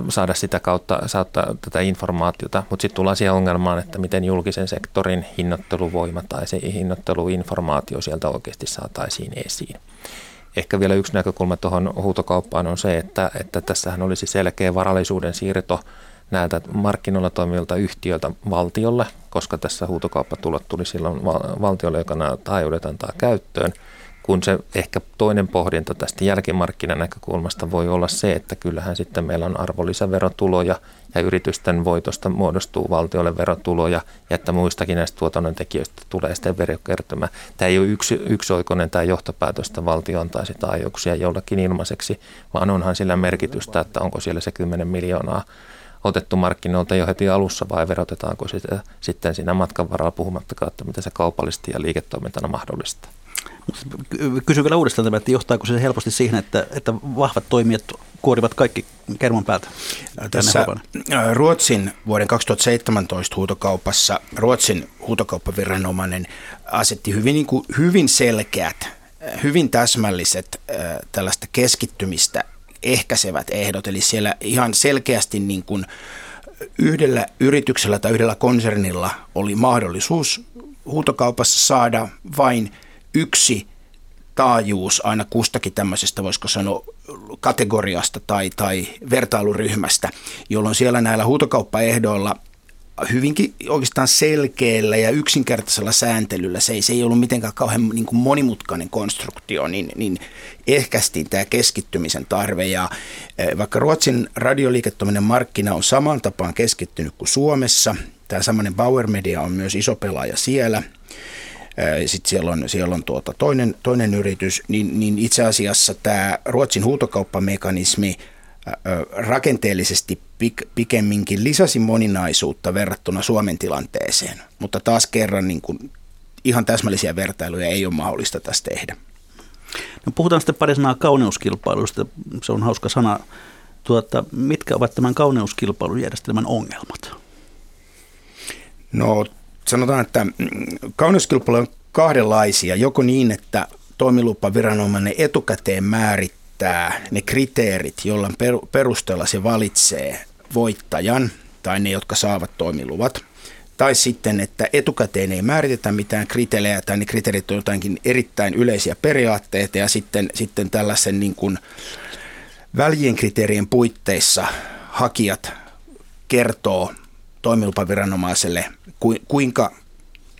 saada sitä kautta saattaa tätä informaatiota, mutta sitten tullaan siihen ongelmaan, että miten julkisen sektorin hinnoitteluvoima tai se hinnoitteluinformaatio sieltä oikeasti saataisiin esiin. Ehkä vielä yksi näkökulma tuohon huutokauppaan on se, että, että tässähän olisi selkeä varallisuuden siirto näiltä markkinoilla toimivilta yhtiöiltä valtiolle, koska tässä huutokauppatulot tuli silloin valtiolle, joka nämä taajuudet antaa käyttöön – kun se ehkä toinen pohdinta tästä jälkimarkkinan näkökulmasta voi olla se, että kyllähän sitten meillä on arvonlisäverotuloja ja yritysten voitosta muodostuu valtiolle verotuloja ja että muistakin näistä tuotannon tekijöistä tulee sitten verokertymä. Tämä ei ole yksi, yksioikoinen tämä johtopäätös, että valtio antaisi taajuuksia jollakin ilmaiseksi, vaan onhan sillä merkitystä, että onko siellä se 10 miljoonaa otettu markkinoilta jo heti alussa vai verotetaanko sitä sitten siinä matkan varalla puhumattakaan, että mitä se kaupallisesti ja liiketoimintana mahdollista. Kysyn vielä uudestaan tämä, että johtaako se helposti siihen, että, että vahvat toimijat kuorivat kaikki kerman päältä? Tässä Ruotsin vuoden 2017 huutokaupassa Ruotsin huutokauppaviranomainen asetti hyvin, niin kuin, hyvin selkeät, hyvin täsmälliset tällaista keskittymistä ehkäisevät ehdot. Eli siellä ihan selkeästi niin kuin yhdellä yrityksellä tai yhdellä konsernilla oli mahdollisuus huutokaupassa saada vain – yksi taajuus aina kustakin tämmöisestä, voisiko sanoa, kategoriasta tai, tai vertailuryhmästä, jolloin siellä näillä huutokauppaehdoilla hyvinkin oikeastaan selkeällä ja yksinkertaisella sääntelyllä, se ei, se ei ollut mitenkään kauhean niin kuin monimutkainen konstruktio, niin, niin ehkäistiin tämä keskittymisen tarve. Ja eh, vaikka Ruotsin radioliiketoiminen markkina on saman tapaan keskittynyt kuin Suomessa, tämä samainen Bauer Media on myös iso pelaaja siellä – sitten siellä on, siellä on tuota toinen, toinen yritys, niin, niin itse asiassa tämä Ruotsin huutokauppamekanismi rakenteellisesti pik, pikemminkin lisäsi moninaisuutta verrattuna Suomen tilanteeseen, mutta taas kerran niin kuin ihan täsmällisiä vertailuja ei ole mahdollista tästä tehdä. No puhutaan sitten pari sanaa kauneuskilpailusta, se on hauska sana. Tuota, mitkä ovat tämän kauneuskilpailujärjestelmän ongelmat? No sanotaan, että kauneuskilpailu on kahdenlaisia. Joko niin, että toimilupaviranomainen etukäteen määrittää ne kriteerit, joilla perusteella se valitsee voittajan tai ne, jotka saavat toimiluvat. Tai sitten, että etukäteen ei määritetä mitään kriteerejä tai ne kriteerit on jotakin erittäin yleisiä periaatteita ja sitten, sitten tällaisen niin kuin väljien kriteerien puitteissa hakijat kertoo toimilupaviranomaiselle, kuinka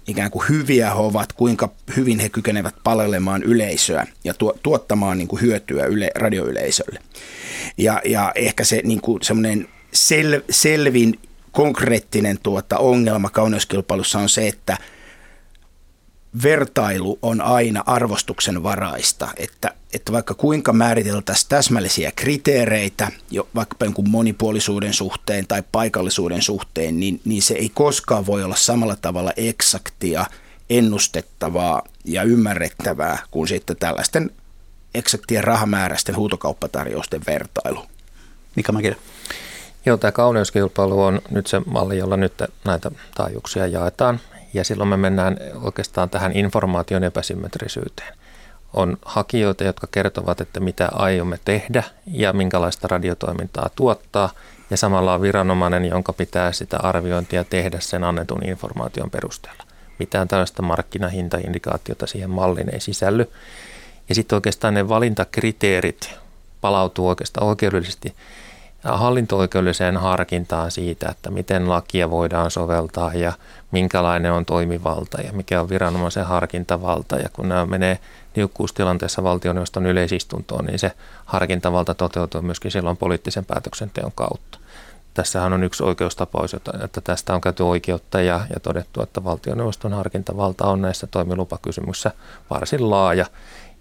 ikään kuin hyviä he ovat, kuinka hyvin he kykenevät palelemaan yleisöä ja tuottamaan niin kuin hyötyä yle, radioyleisölle. Ja, ja ehkä se niin kuin semmoinen sel, selvin konkreettinen tuota ongelma kauneuskilpailussa on se, että – vertailu on aina arvostuksen varaista, että, että vaikka kuinka määriteltäisiin täsmällisiä kriteereitä, jo vaikka jonkun monipuolisuuden suhteen tai paikallisuuden suhteen, niin, niin se ei koskaan voi olla samalla tavalla eksaktia, ennustettavaa ja ymmärrettävää kuin sitten tällaisten eksaktien rahamääräisten huutokauppatarjousten vertailu. Mikä mäkin? Joo, tämä kauneuskilpailu on nyt se malli, jolla nyt näitä taajuuksia jaetaan. Ja silloin me mennään oikeastaan tähän informaation epäsymmetrisyyteen. On hakijoita, jotka kertovat, että mitä aiomme tehdä ja minkälaista radiotoimintaa tuottaa. Ja samalla on viranomainen, jonka pitää sitä arviointia tehdä sen annetun informaation perusteella. Mitään tällaista markkinahintaindikaatiota siihen malliin ei sisälly. Ja sitten oikeastaan ne valintakriteerit palautuu oikeastaan oikeudellisesti hallinto-oikeudelliseen harkintaan siitä, että miten lakia voidaan soveltaa ja minkälainen on toimivalta ja mikä on viranomaisen harkintavalta. Ja kun nämä menee niukkuustilanteessa valtioneuvoston yleisistuntoon, niin se harkintavalta toteutuu myöskin silloin poliittisen päätöksenteon kautta. Tässähän on yksi oikeustapaus, että tästä on käyty oikeutta ja, ja todettu, että valtioneuvoston harkintavalta on näissä toimilupakysymyksissä varsin laaja.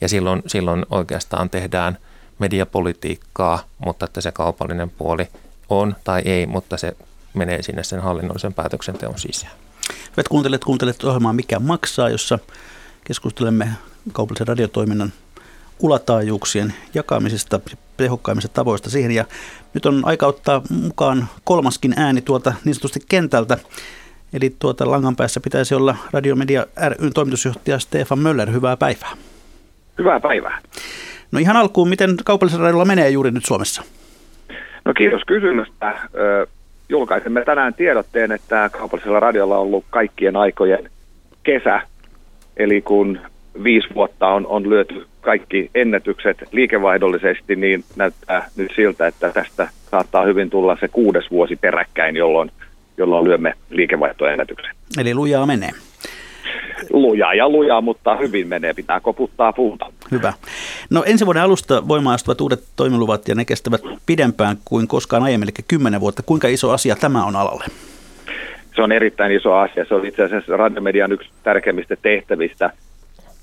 Ja silloin, silloin oikeastaan tehdään – mediapolitiikkaa, mutta että se kaupallinen puoli on tai ei, mutta se menee sinne sen hallinnollisen päätöksenteon sisään. Hyvät kuuntelijat, kuuntelet ohjelmaa Mikä maksaa, jossa keskustelemme kaupallisen radiotoiminnan ulataajuuksien jakamisesta ja tehokkaimmista tavoista siihen. Ja nyt on aika ottaa mukaan kolmaskin ääni tuolta niin sanotusti kentältä. Eli tuota langan päässä pitäisi olla Radiomedia ryn toimitusjohtaja Stefan Möller. Hyvää päivää. Hyvää päivää. No ihan alkuun, miten kaupallisella radiolla menee juuri nyt Suomessa? No kiitos kysymästä. Julkaisemme tänään tiedotteen, että kaupallisella radiolla on ollut kaikkien aikojen kesä. Eli kun viisi vuotta on, on lyöty kaikki ennätykset liikevaihdollisesti, niin näyttää nyt siltä, että tästä saattaa hyvin tulla se kuudes vuosi peräkkäin, jolloin, jolloin lyömme liikevaihtoennätyksen. Eli lujaa menee lujaa ja lujaa, mutta hyvin menee, pitää koputtaa puuta. Hyvä. No ensi vuoden alusta voimaan astuvat uudet toimiluvat ja ne kestävät pidempään kuin koskaan aiemmin, eli kymmenen vuotta. Kuinka iso asia tämä on alalle? Se on erittäin iso asia. Se on itse asiassa radiomedian yksi tärkeimmistä tehtävistä.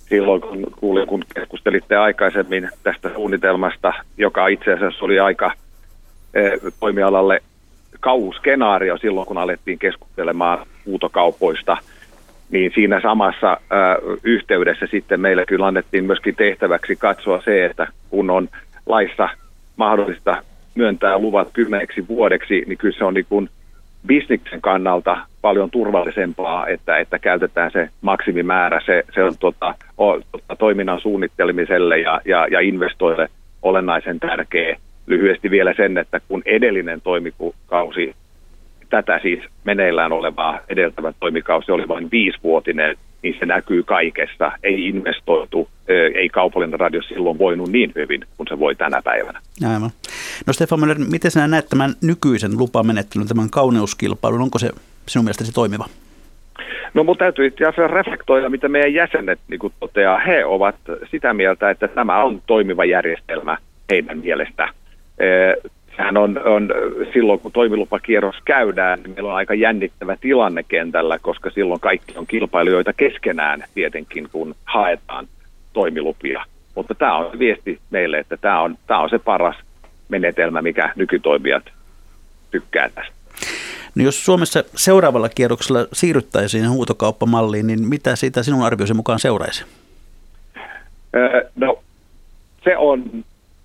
Silloin kun kuulin, kun keskustelitte aikaisemmin tästä suunnitelmasta, joka itse asiassa oli aika eh, toimialalle kauhuskenaario silloin, kun alettiin keskustelemaan huutokaupoista – niin siinä samassa ää, yhteydessä sitten meille kyllä annettiin myöskin tehtäväksi katsoa se, että kun on laissa mahdollista myöntää luvat kymmeneksi vuodeksi, niin kyllä se on niin kuin bisniksen kannalta paljon turvallisempaa, että, että käytetään se maksimimäärä, se, se on tota, o, tota, toiminnan suunnittelemiselle ja, ja, ja investoille olennaisen tärkeä. Lyhyesti vielä sen, että kun edellinen toimikausi tätä siis meneillään olevaa edeltävä toimikausi oli vain viisivuotinen, niin se näkyy kaikessa. Ei investoitu, ei kaupallinen radio silloin voinut niin hyvin kuin se voi tänä päivänä. Aivan. No Stefan Möller, miten sinä näet tämän nykyisen lupamenettelyn, tämän kauneuskilpailun? Onko se sinun mielestäsi toimiva? No mutta täytyy itse asiassa reflektoida, mitä meidän jäsenet niin kuin toteaa. He ovat sitä mieltä, että tämä on toimiva järjestelmä heidän mielestä sehän on, on silloin, kun toimilupakierros käydään, niin meillä on aika jännittävä tilanne kentällä, koska silloin kaikki on kilpailijoita keskenään tietenkin, kun haetaan toimilupia. Mutta tämä on viesti meille, että tämä on, tämä on se paras menetelmä, mikä nykytoimijat tykkää tästä. No jos Suomessa seuraavalla kierroksella siirryttäisiin huutokauppamalliin, niin mitä siitä sinun arvioisi mukaan seuraisi? No se on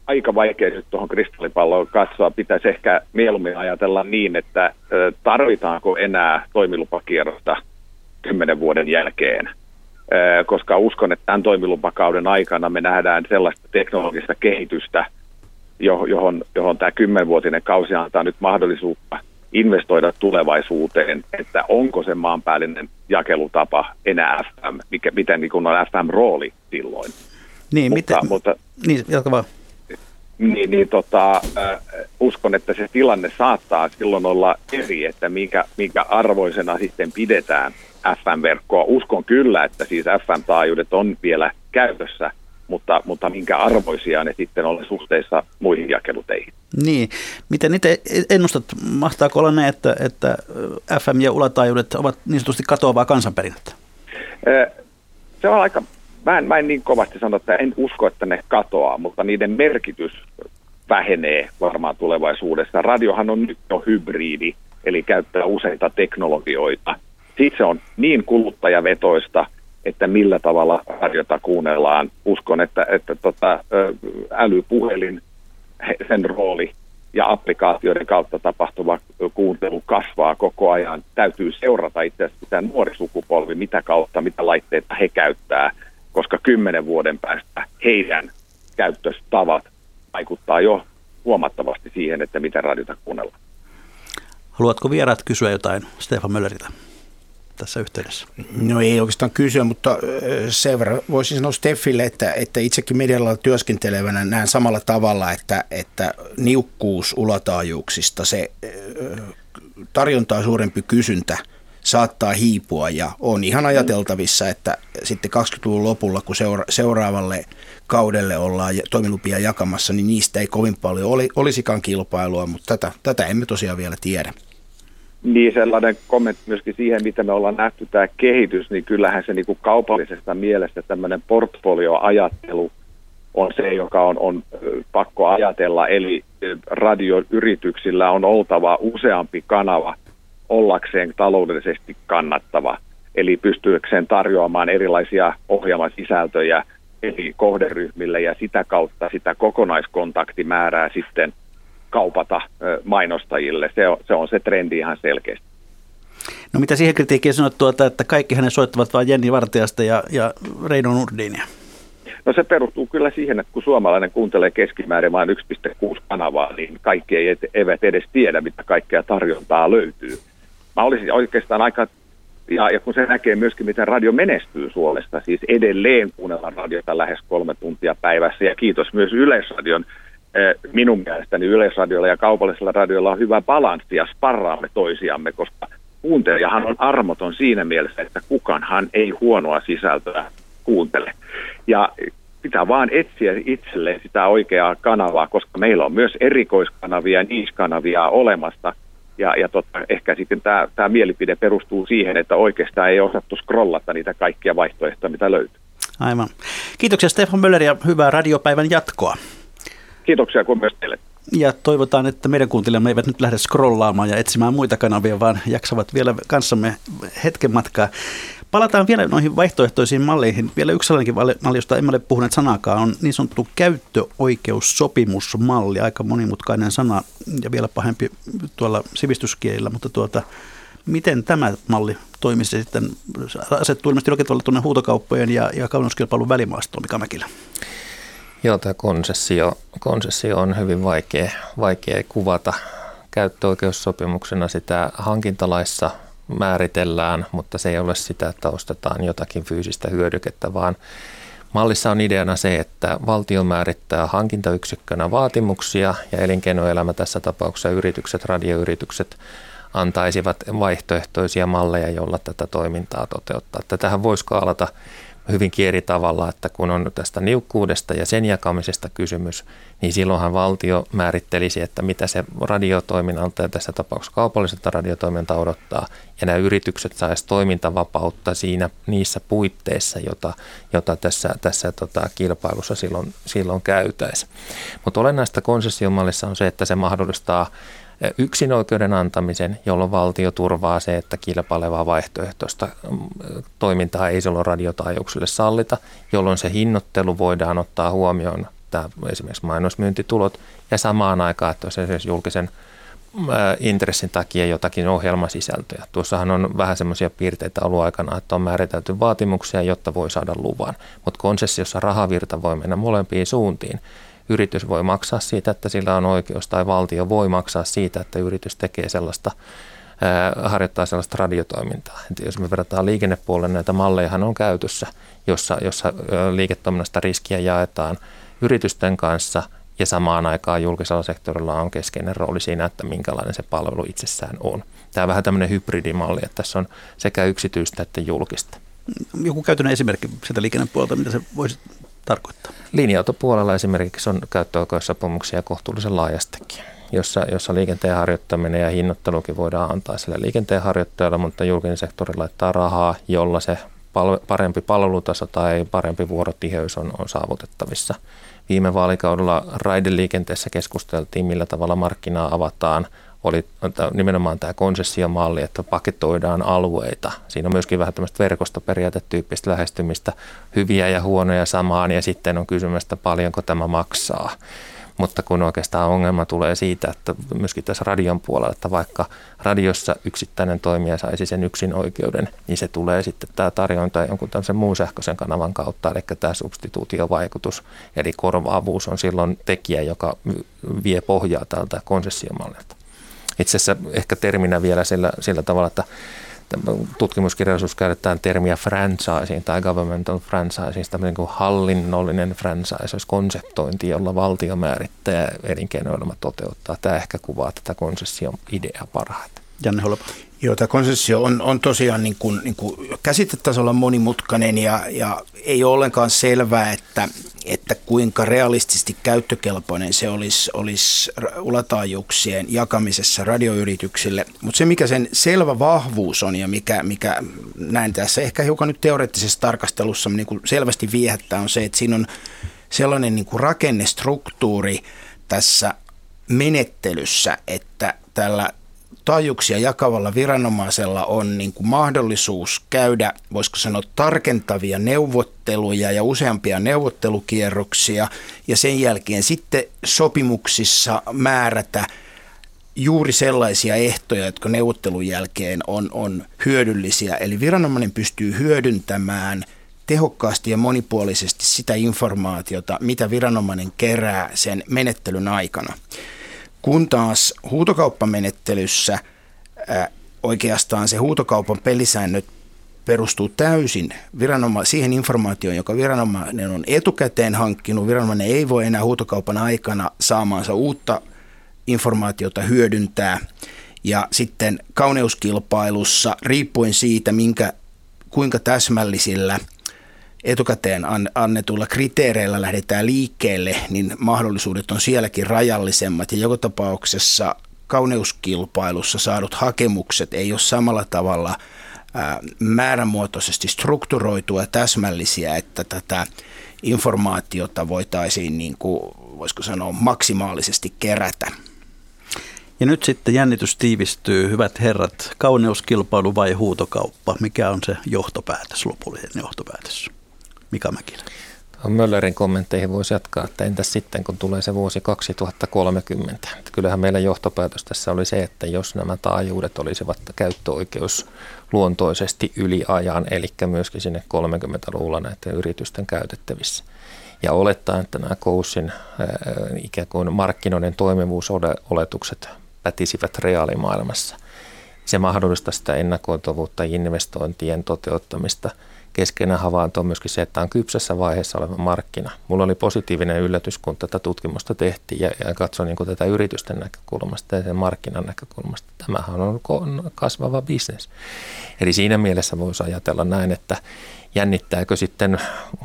aika vaikea nyt tuohon kristallipalloon katsoa. Pitäisi ehkä mieluummin ajatella niin, että tarvitaanko enää toimilupakierrosta kymmenen vuoden jälkeen. Koska uskon, että tämän toimilupakauden aikana me nähdään sellaista teknologista kehitystä, johon, johon tämä kymmenvuotinen kausi antaa nyt mahdollisuutta investoida tulevaisuuteen, että onko se maanpäällinen jakelutapa enää FM, mikä, miten niin on FM-rooli silloin. Niin, mutta, miten, mutta, niin, jatka vaan niin, niin tota, äh, uskon, että se tilanne saattaa silloin olla eri, että minkä, minkä arvoisena sitten pidetään FM-verkkoa. Uskon kyllä, että siis FM-taajuudet on vielä käytössä, mutta, mutta minkä arvoisia ne sitten on suhteessa muihin jakeluteihin. Niin, miten niitä ennustat? Mahtaako olla ne, että, että FM- ja ulataajuudet ovat niin sanotusti katoavaa kansanperinnettä? Se on aika mä en, mä en niin kovasti sano, että en usko, että ne katoaa, mutta niiden merkitys vähenee varmaan tulevaisuudessa. Radiohan on nyt jo hybridi, eli käyttää useita teknologioita. Sitten se on niin kuluttajavetoista, että millä tavalla radiota kuunnellaan. Uskon, että, että tota, älypuhelin, sen rooli ja applikaatioiden kautta tapahtuva kuuntelu kasvaa koko ajan. Täytyy seurata itse asiassa sitä nuori sukupolvi, mitä kautta, mitä laitteita he käyttää, koska kymmenen vuoden päästä heidän käyttöstavat vaikuttaa jo huomattavasti siihen, että miten radiota kuunnellaan. Haluatko vieraat kysyä jotain Stefan Mölleriltä tässä yhteydessä? No ei oikeastaan kysyä, mutta sen verran voisin sanoa Steffille, että, että itsekin medialla työskentelevänä näen samalla tavalla, että, että niukkuus ulataajuuksista, se tarjontaa suurempi kysyntä saattaa hiipua ja on ihan ajateltavissa, että sitten 20-luvun lopulla, kun seura- seuraavalle kaudelle ollaan toimilupia jakamassa, niin niistä ei kovin paljon oli, olisikaan kilpailua, mutta tätä, tätä emme tosiaan vielä tiedä. Niin sellainen kommentti myöskin siihen, mitä me ollaan nähty tämä kehitys, niin kyllähän se niin kuin kaupallisesta mielestä tämmöinen portfolioajattelu on se, joka on, on pakko ajatella. Eli radioyrityksillä on oltava useampi kanava ollakseen taloudellisesti kannattava. Eli pystyäkseen tarjoamaan erilaisia ohjelmasisältöjä eri kohderyhmille ja sitä kautta sitä kokonaiskontaktimäärää sitten – kaupata mainostajille. Se on se, on se trendi ihan selkeästi. No mitä siihen kritiikkiin sanot tuota, että kaikki hänen soittavat vain Jenni Vartijasta ja, ja Reino Nurdinia? No se perustuu kyllä siihen, että kun suomalainen kuuntelee keskimäärin vain 1,6 kanavaa, niin kaikki ei, eivät edes tiedä, mitä kaikkea tarjontaa löytyy. Mä olisin oikeastaan aika, ja, ja kun se näkee myöskin, miten radio menestyy Suomesta, siis edelleen kuunnellaan radiota lähes kolme tuntia päivässä, ja kiitos myös Yleisradion minun mielestäni Yleisradiolla ja kaupallisella radiolla on hyvä balanssi ja sparraamme toisiamme, koska kuuntelijahan on armoton siinä mielessä, että kukanhan ei huonoa sisältöä kuuntele. Ja pitää vaan etsiä itselleen sitä oikeaa kanavaa, koska meillä on myös erikoiskanavia ja niiskanavia olemassa. Ja, ja totta, ehkä sitten tämä, tämä mielipide perustuu siihen, että oikeastaan ei osattu scrollata niitä kaikkia vaihtoehtoja, mitä löytyy. Aivan. Kiitoksia Stefan Möller ja hyvää radiopäivän jatkoa. Kiitoksia kuin myös teille. Ja toivotaan, että meidän kuuntelijamme eivät nyt lähde scrollaamaan ja etsimään muita kanavia, vaan jaksavat vielä kanssamme hetken matkaa. Palataan vielä noihin vaihtoehtoisiin malleihin. Vielä yksi sellainenkin malli, josta emme ole puhuneet sanakaan, on niin sanottu käyttöoikeussopimusmalli. Aika monimutkainen sana ja vielä pahempi tuolla sivistyskielillä, mutta tuota, miten tämä malli toimisi sitten? Asettuu ilmeisesti jollakin tavalla tuonne huutokauppojen ja, ja kaunoskilpailun välimaastoon, Mika Mäkilä. Joo, tämä konsessio, konsessio on hyvin vaikea, vaikea kuvata. Käyttöoikeussopimuksena sitä hankintalaissa määritellään, mutta se ei ole sitä, että ostetaan jotakin fyysistä hyödykettä, vaan mallissa on ideana se, että valtio määrittää hankintayksikkönä vaatimuksia ja elinkeinoelämä tässä tapauksessa yritykset, radioyritykset antaisivat vaihtoehtoisia malleja, joilla tätä toimintaa toteuttaa. Tätähän voisi skaalata hyvinkin eri tavalla, että kun on tästä niukkuudesta ja sen jakamisesta kysymys, niin silloinhan valtio määrittelisi, että mitä se radiotoiminnalta ja tässä tapauksessa kaupalliselta radiotoiminnalta odottaa, ja nämä yritykset saisi toimintavapautta siinä niissä puitteissa, jota, jota tässä, tässä tota, kilpailussa silloin, silloin käytäisi. Mutta olennaista konsessiomallissa on se, että se mahdollistaa yksin oikeuden antamisen, jolloin valtio turvaa se, että kilpailevaa vaihtoehtoista mm, toimintaa ei silloin radiotaajuuksille sallita, jolloin se hinnoittelu voidaan ottaa huomioon, tämä esimerkiksi mainosmyyntitulot, ja samaan aikaan, että jos esimerkiksi julkisen intressin takia jotakin ohjelmasisältöjä. Tuossahan on vähän semmoisia piirteitä ollut aikana, että on määritelty vaatimuksia, jotta voi saada luvan. Mutta konsessiossa rahavirta voi mennä molempiin suuntiin yritys voi maksaa siitä, että sillä on oikeus, tai valtio voi maksaa siitä, että yritys tekee sellaista, harjoittaa sellaista radiotoimintaa. Et jos me verrataan liikennepuolelle, näitä malleja on käytössä, jossa, jossa liiketoiminnasta riskiä jaetaan yritysten kanssa ja samaan aikaan julkisella sektorilla on keskeinen rooli siinä, että minkälainen se palvelu itsessään on. Tämä on vähän tämmöinen hybridimalli, että tässä on sekä yksityistä että julkista. Joku käytännön esimerkki sieltä liikennepuolelta, mitä se voisi tarkoittaa? Linja-autopuolella esimerkiksi on käyttöoikeussopimuksia kohtuullisen laajastikin, jossa, jossa liikenteen harjoittaminen ja hinnoittelukin voidaan antaa sille liikenteen harjoittajalle, mutta julkinen sektori laittaa rahaa, jolla se parempi palvelutaso tai parempi vuorotiheys on, on saavutettavissa. Viime vaalikaudella raideliikenteessä keskusteltiin, millä tavalla markkinaa avataan oli nimenomaan tämä konsessiomalli, että paketoidaan alueita. Siinä on myöskin vähän tämmöistä verkostoperiaatetyyppistä lähestymistä, hyviä ja huonoja samaan ja sitten on kysymystä paljonko tämä maksaa. Mutta kun oikeastaan ongelma tulee siitä, että myöskin tässä radion puolella, että vaikka radiossa yksittäinen toimija saisi sen yksin oikeuden, niin se tulee sitten tämä tarjonta jonkun tämmöisen muun sähköisen kanavan kautta, eli tämä substituutiovaikutus, eli korvaavuus on silloin tekijä, joka vie pohjaa tältä konsessiomallilta. Itse asiassa ehkä terminä vielä sillä, sillä tavalla, että tutkimuskirjallisuus käytetään termiä franchising tai governmental franchising, tämmöinen kuin hallinnollinen franchise, olisi konseptointi, jolla valtio määrittää elinkeinoelämä toteuttaa. Tämä ehkä kuvaa tätä konsession ideaa parhaiten. Janne Holpa. Joo, tämä konsessio on, on tosiaan niin kuin, niin kuin käsitetasolla monimutkainen ja, ja ei ole ollenkaan selvää, että, että kuinka realistisesti käyttökelpoinen se olisi, olisi ulataajuuksien jakamisessa radioyrityksille. Mutta se, mikä sen selvä vahvuus on ja mikä, mikä näin tässä ehkä hiukan nyt teoreettisessa tarkastelussa niin kuin selvästi viehättää, on se, että siinä on sellainen niin kuin rakennestruktuuri tässä menettelyssä, että tällä taajuuksia jakavalla viranomaisella on niin kuin mahdollisuus käydä, voisiko sanoa, tarkentavia neuvotteluja ja useampia neuvottelukierroksia ja sen jälkeen sitten sopimuksissa määrätä juuri sellaisia ehtoja, jotka neuvottelun jälkeen on, on hyödyllisiä. Eli viranomainen pystyy hyödyntämään tehokkaasti ja monipuolisesti sitä informaatiota, mitä viranomainen kerää sen menettelyn aikana. Kun taas huutokauppamenettelyssä ää, oikeastaan se huutokaupan pelisäännöt perustuu täysin viranoma- siihen informaatioon, joka viranomainen on etukäteen hankkinut. Viranomainen ei voi enää huutokaupan aikana saamaansa uutta informaatiota hyödyntää. Ja sitten kauneuskilpailussa, riippuen siitä, minkä, kuinka täsmällisillä – etukäteen annetuilla kriteereillä lähdetään liikkeelle, niin mahdollisuudet on sielläkin rajallisemmat. Ja joka tapauksessa kauneuskilpailussa saadut hakemukset ei ole samalla tavalla määrämuotoisesti strukturoitua ja täsmällisiä, että tätä informaatiota voitaisiin, niin kuin, voisiko sanoa, maksimaalisesti kerätä. Ja nyt sitten jännitys tiivistyy. Hyvät herrat, kauneuskilpailu vai huutokauppa? Mikä on se johtopäätös, lopullinen johtopäätös? Mika Mäkilä. Möllerin kommentteihin voisi jatkaa, että entäs sitten kun tulee se vuosi 2030. Että kyllähän meillä johtopäätös tässä oli se, että jos nämä taajuudet olisivat käyttöoikeus luontoisesti yli ajan, eli myöskin sinne 30-luvulla näiden yritysten käytettävissä. Ja olettaa, että nämä Koussin ikään kuin markkinoiden toimivuusoletukset pätisivät reaalimaailmassa. Se mahdollistaa sitä ennakoitavuutta investointien toteuttamista – keskeinen havainto on myöskin se, että on kypsässä vaiheessa oleva markkina. Mulla oli positiivinen yllätys, kun tätä tutkimusta tehtiin ja, ja katsoin niin tätä yritysten näkökulmasta ja sen markkinan näkökulmasta. Tämähän on kasvava bisnes. Eli siinä mielessä voisi ajatella näin, että jännittääkö sitten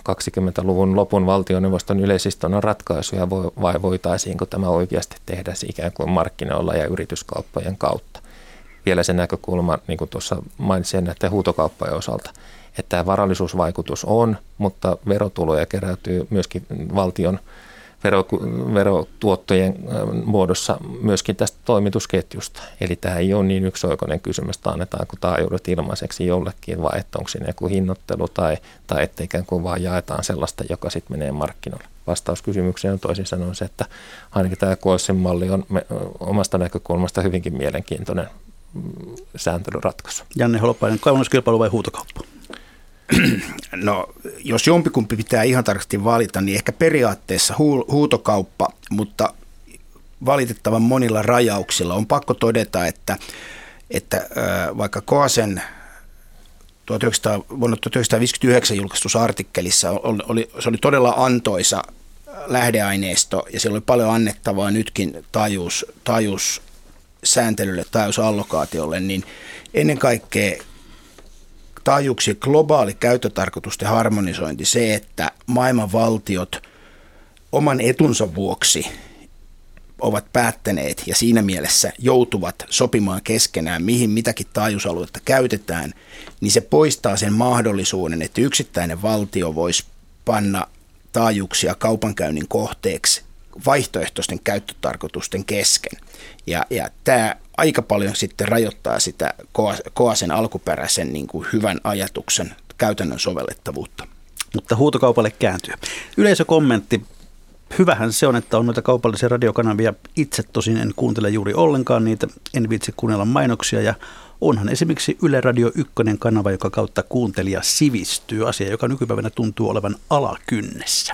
20-luvun lopun valtioneuvoston yleisistunnon ratkaisuja vai voitaisiinko tämä oikeasti tehdä ikään kuin markkinoilla ja yrityskauppojen kautta. Vielä se näkökulma, niin kuin tuossa mainitsin näiden huutokauppojen osalta – että tämä varallisuusvaikutus on, mutta verotuloja keräytyy myöskin valtion vero, verotuottojen muodossa myöskin tästä toimitusketjusta. Eli tämä ei ole niin yksioikoinen kysymys, että annetaanko taajuudet ilmaiseksi jollekin vai että onko siinä joku hinnoittelu tai, tai että ikään kuin vaan jaetaan sellaista, joka sitten menee markkinoille. Vastaus kysymykseen on toisin sanoen se, että ainakin tämä Koessin malli on omasta näkökulmasta hyvinkin mielenkiintoinen mm, sääntelyratkaisu. Janne Holopainen, kaunuskilpailu vai huutokauppa? No, jos jompikumpi pitää ihan tarkasti valita, niin ehkä periaatteessa huutokauppa, mutta valitettavan monilla rajauksilla. On pakko todeta, että, että vaikka Koasen 1900, vuonna 1959 julkaistussa artikkelissa oli, se oli todella antoisa lähdeaineisto ja siellä oli paljon annettavaa nytkin taajuus, taajuussääntelylle, taajuusallokaatiolle, niin ennen kaikkea taajuuksien globaali käyttötarkoitusten harmonisointi, se, että maailman valtiot oman etunsa vuoksi ovat päättäneet ja siinä mielessä joutuvat sopimaan keskenään, mihin mitäkin taajuusaluetta käytetään, niin se poistaa sen mahdollisuuden, että yksittäinen valtio voisi panna taajuuksia kaupankäynnin kohteeksi vaihtoehtoisten käyttötarkoitusten kesken. Ja, ja tämä aika paljon sitten rajoittaa sitä Koasen alkuperäisen niin kuin hyvän ajatuksen käytännön sovellettavuutta. Mutta huutokaupalle kääntyy. Yleisökommentti. Hyvähän se on, että on noita kaupallisia radiokanavia. Itse tosin en kuuntele juuri ollenkaan niitä, en viitsi kuunnella mainoksia ja onhan esimerkiksi Yle Radio 1 kanava, joka kautta kuuntelija sivistyy, asia, joka nykypäivänä tuntuu olevan alakynnessä.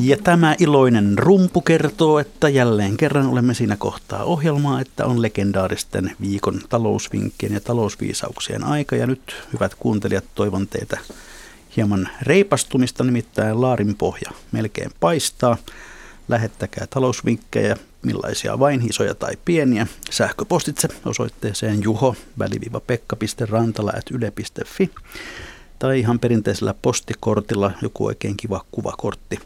Ja tämä iloinen rumpu kertoo, että jälleen kerran olemme siinä kohtaa ohjelmaa, että on legendaaristen viikon talousvinkkien ja talousviisauksien aika. Ja nyt, hyvät kuuntelijat, toivon teitä hieman reipastumista, nimittäin laarin pohja melkein paistaa. Lähettäkää talousvinkkejä, millaisia vain, isoja tai pieniä, sähköpostitse osoitteeseen juho pekka.rantala.yle.fi tai ihan perinteisellä postikortilla joku oikein kiva kuvakortti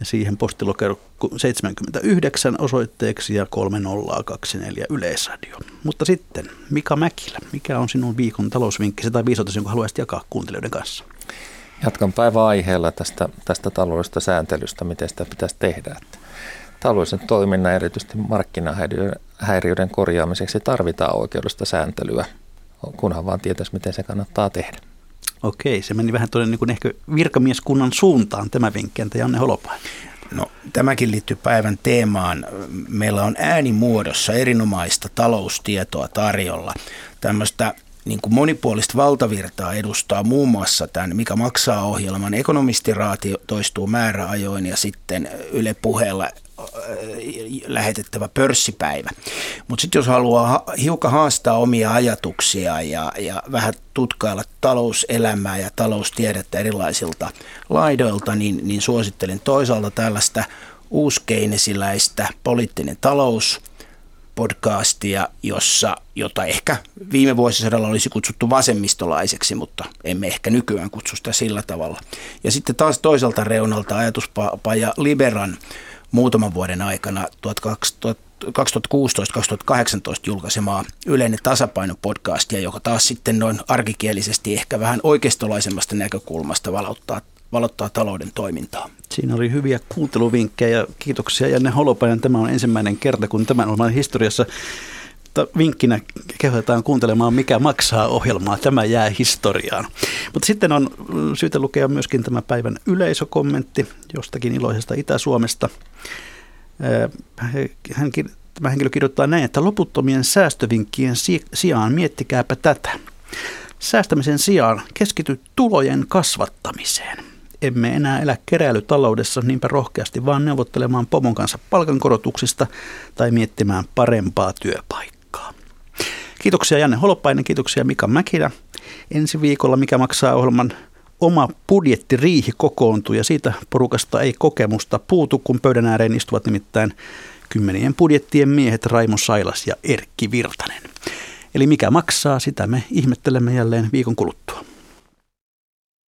ja siihen postilokero 79 osoitteeksi ja 3024 Yleisradio. Mutta sitten Mika Mäkilä, mikä on sinun viikon talousvinkkisi tai viisotus, jonka haluaisit jakaa kuuntelijoiden kanssa? Jatkan päivän aiheella tästä, tästä taloudellisesta sääntelystä, miten sitä pitäisi tehdä. Että taloudellisen toiminnan erityisesti markkinahäiriöiden korjaamiseksi tarvitaan oikeudellista sääntelyä, kunhan vaan tietäisi, miten se kannattaa tehdä. Okei, se meni vähän tuonne niin ehkä virkamieskunnan suuntaan tämä vinkki, entä Janne Holopainen? No, tämäkin liittyy päivän teemaan. Meillä on äänimuodossa erinomaista taloustietoa tarjolla. Tämmöistä niin kuin monipuolista valtavirtaa edustaa muun muassa tämän Mikä maksaa ohjelman. Ekonomistiraati toistuu määräajoin ja sitten Yle puheella lähetettävä pörssipäivä. Mutta sitten jos haluaa hiukan haastaa omia ajatuksia ja, ja vähän tutkailla talouselämää ja taloustiedettä erilaisilta laidoilta, niin, niin suosittelen toisaalta tällaista uuskeinesiläistä poliittinen talous podcastia, jossa, jota ehkä viime vuosisadalla olisi kutsuttu vasemmistolaiseksi, mutta emme ehkä nykyään kutsu sitä sillä tavalla. Ja sitten taas toiselta reunalta ajatuspaja Liberan muutaman vuoden aikana 2016-2018 julkaisemaa yleinen tasapaino-podcastia, joka taas sitten noin arkikielisesti ehkä vähän oikeistolaisemmasta näkökulmasta valottaa, valottaa talouden toimintaa. Siinä oli hyviä kuunteluvinkkejä ja kiitoksia Janne Holopainen. Tämä on ensimmäinen kerta, kun tämän ohjelman historiassa vinkkinä kehotetaan kuuntelemaan, mikä maksaa ohjelmaa. Tämä jää historiaan. Mutta sitten on syytä lukea myöskin tämä päivän yleisökommentti jostakin iloisesta Itä-Suomesta. Hän, tämä henkilö kirjoittaa näin, että loputtomien säästövinkkien sijaan miettikääpä tätä. Säästämisen sijaan keskity tulojen kasvattamiseen. Emme enää elä keräilytaloudessa niinpä rohkeasti, vaan neuvottelemaan pomon kanssa palkankorotuksista tai miettimään parempaa työpaikkaa. Kiitoksia Janne Holopainen, kiitoksia Mika Mäkilä. Ensi viikolla Mikä maksaa ohjelman oma budjettiriihi kokoontuu ja siitä porukasta ei kokemusta puutu, kun pöydän ääreen istuvat nimittäin kymmenien budjettien miehet Raimo Sailas ja Erkki Virtanen. Eli mikä maksaa, sitä me ihmettelemme jälleen viikon kuluttua.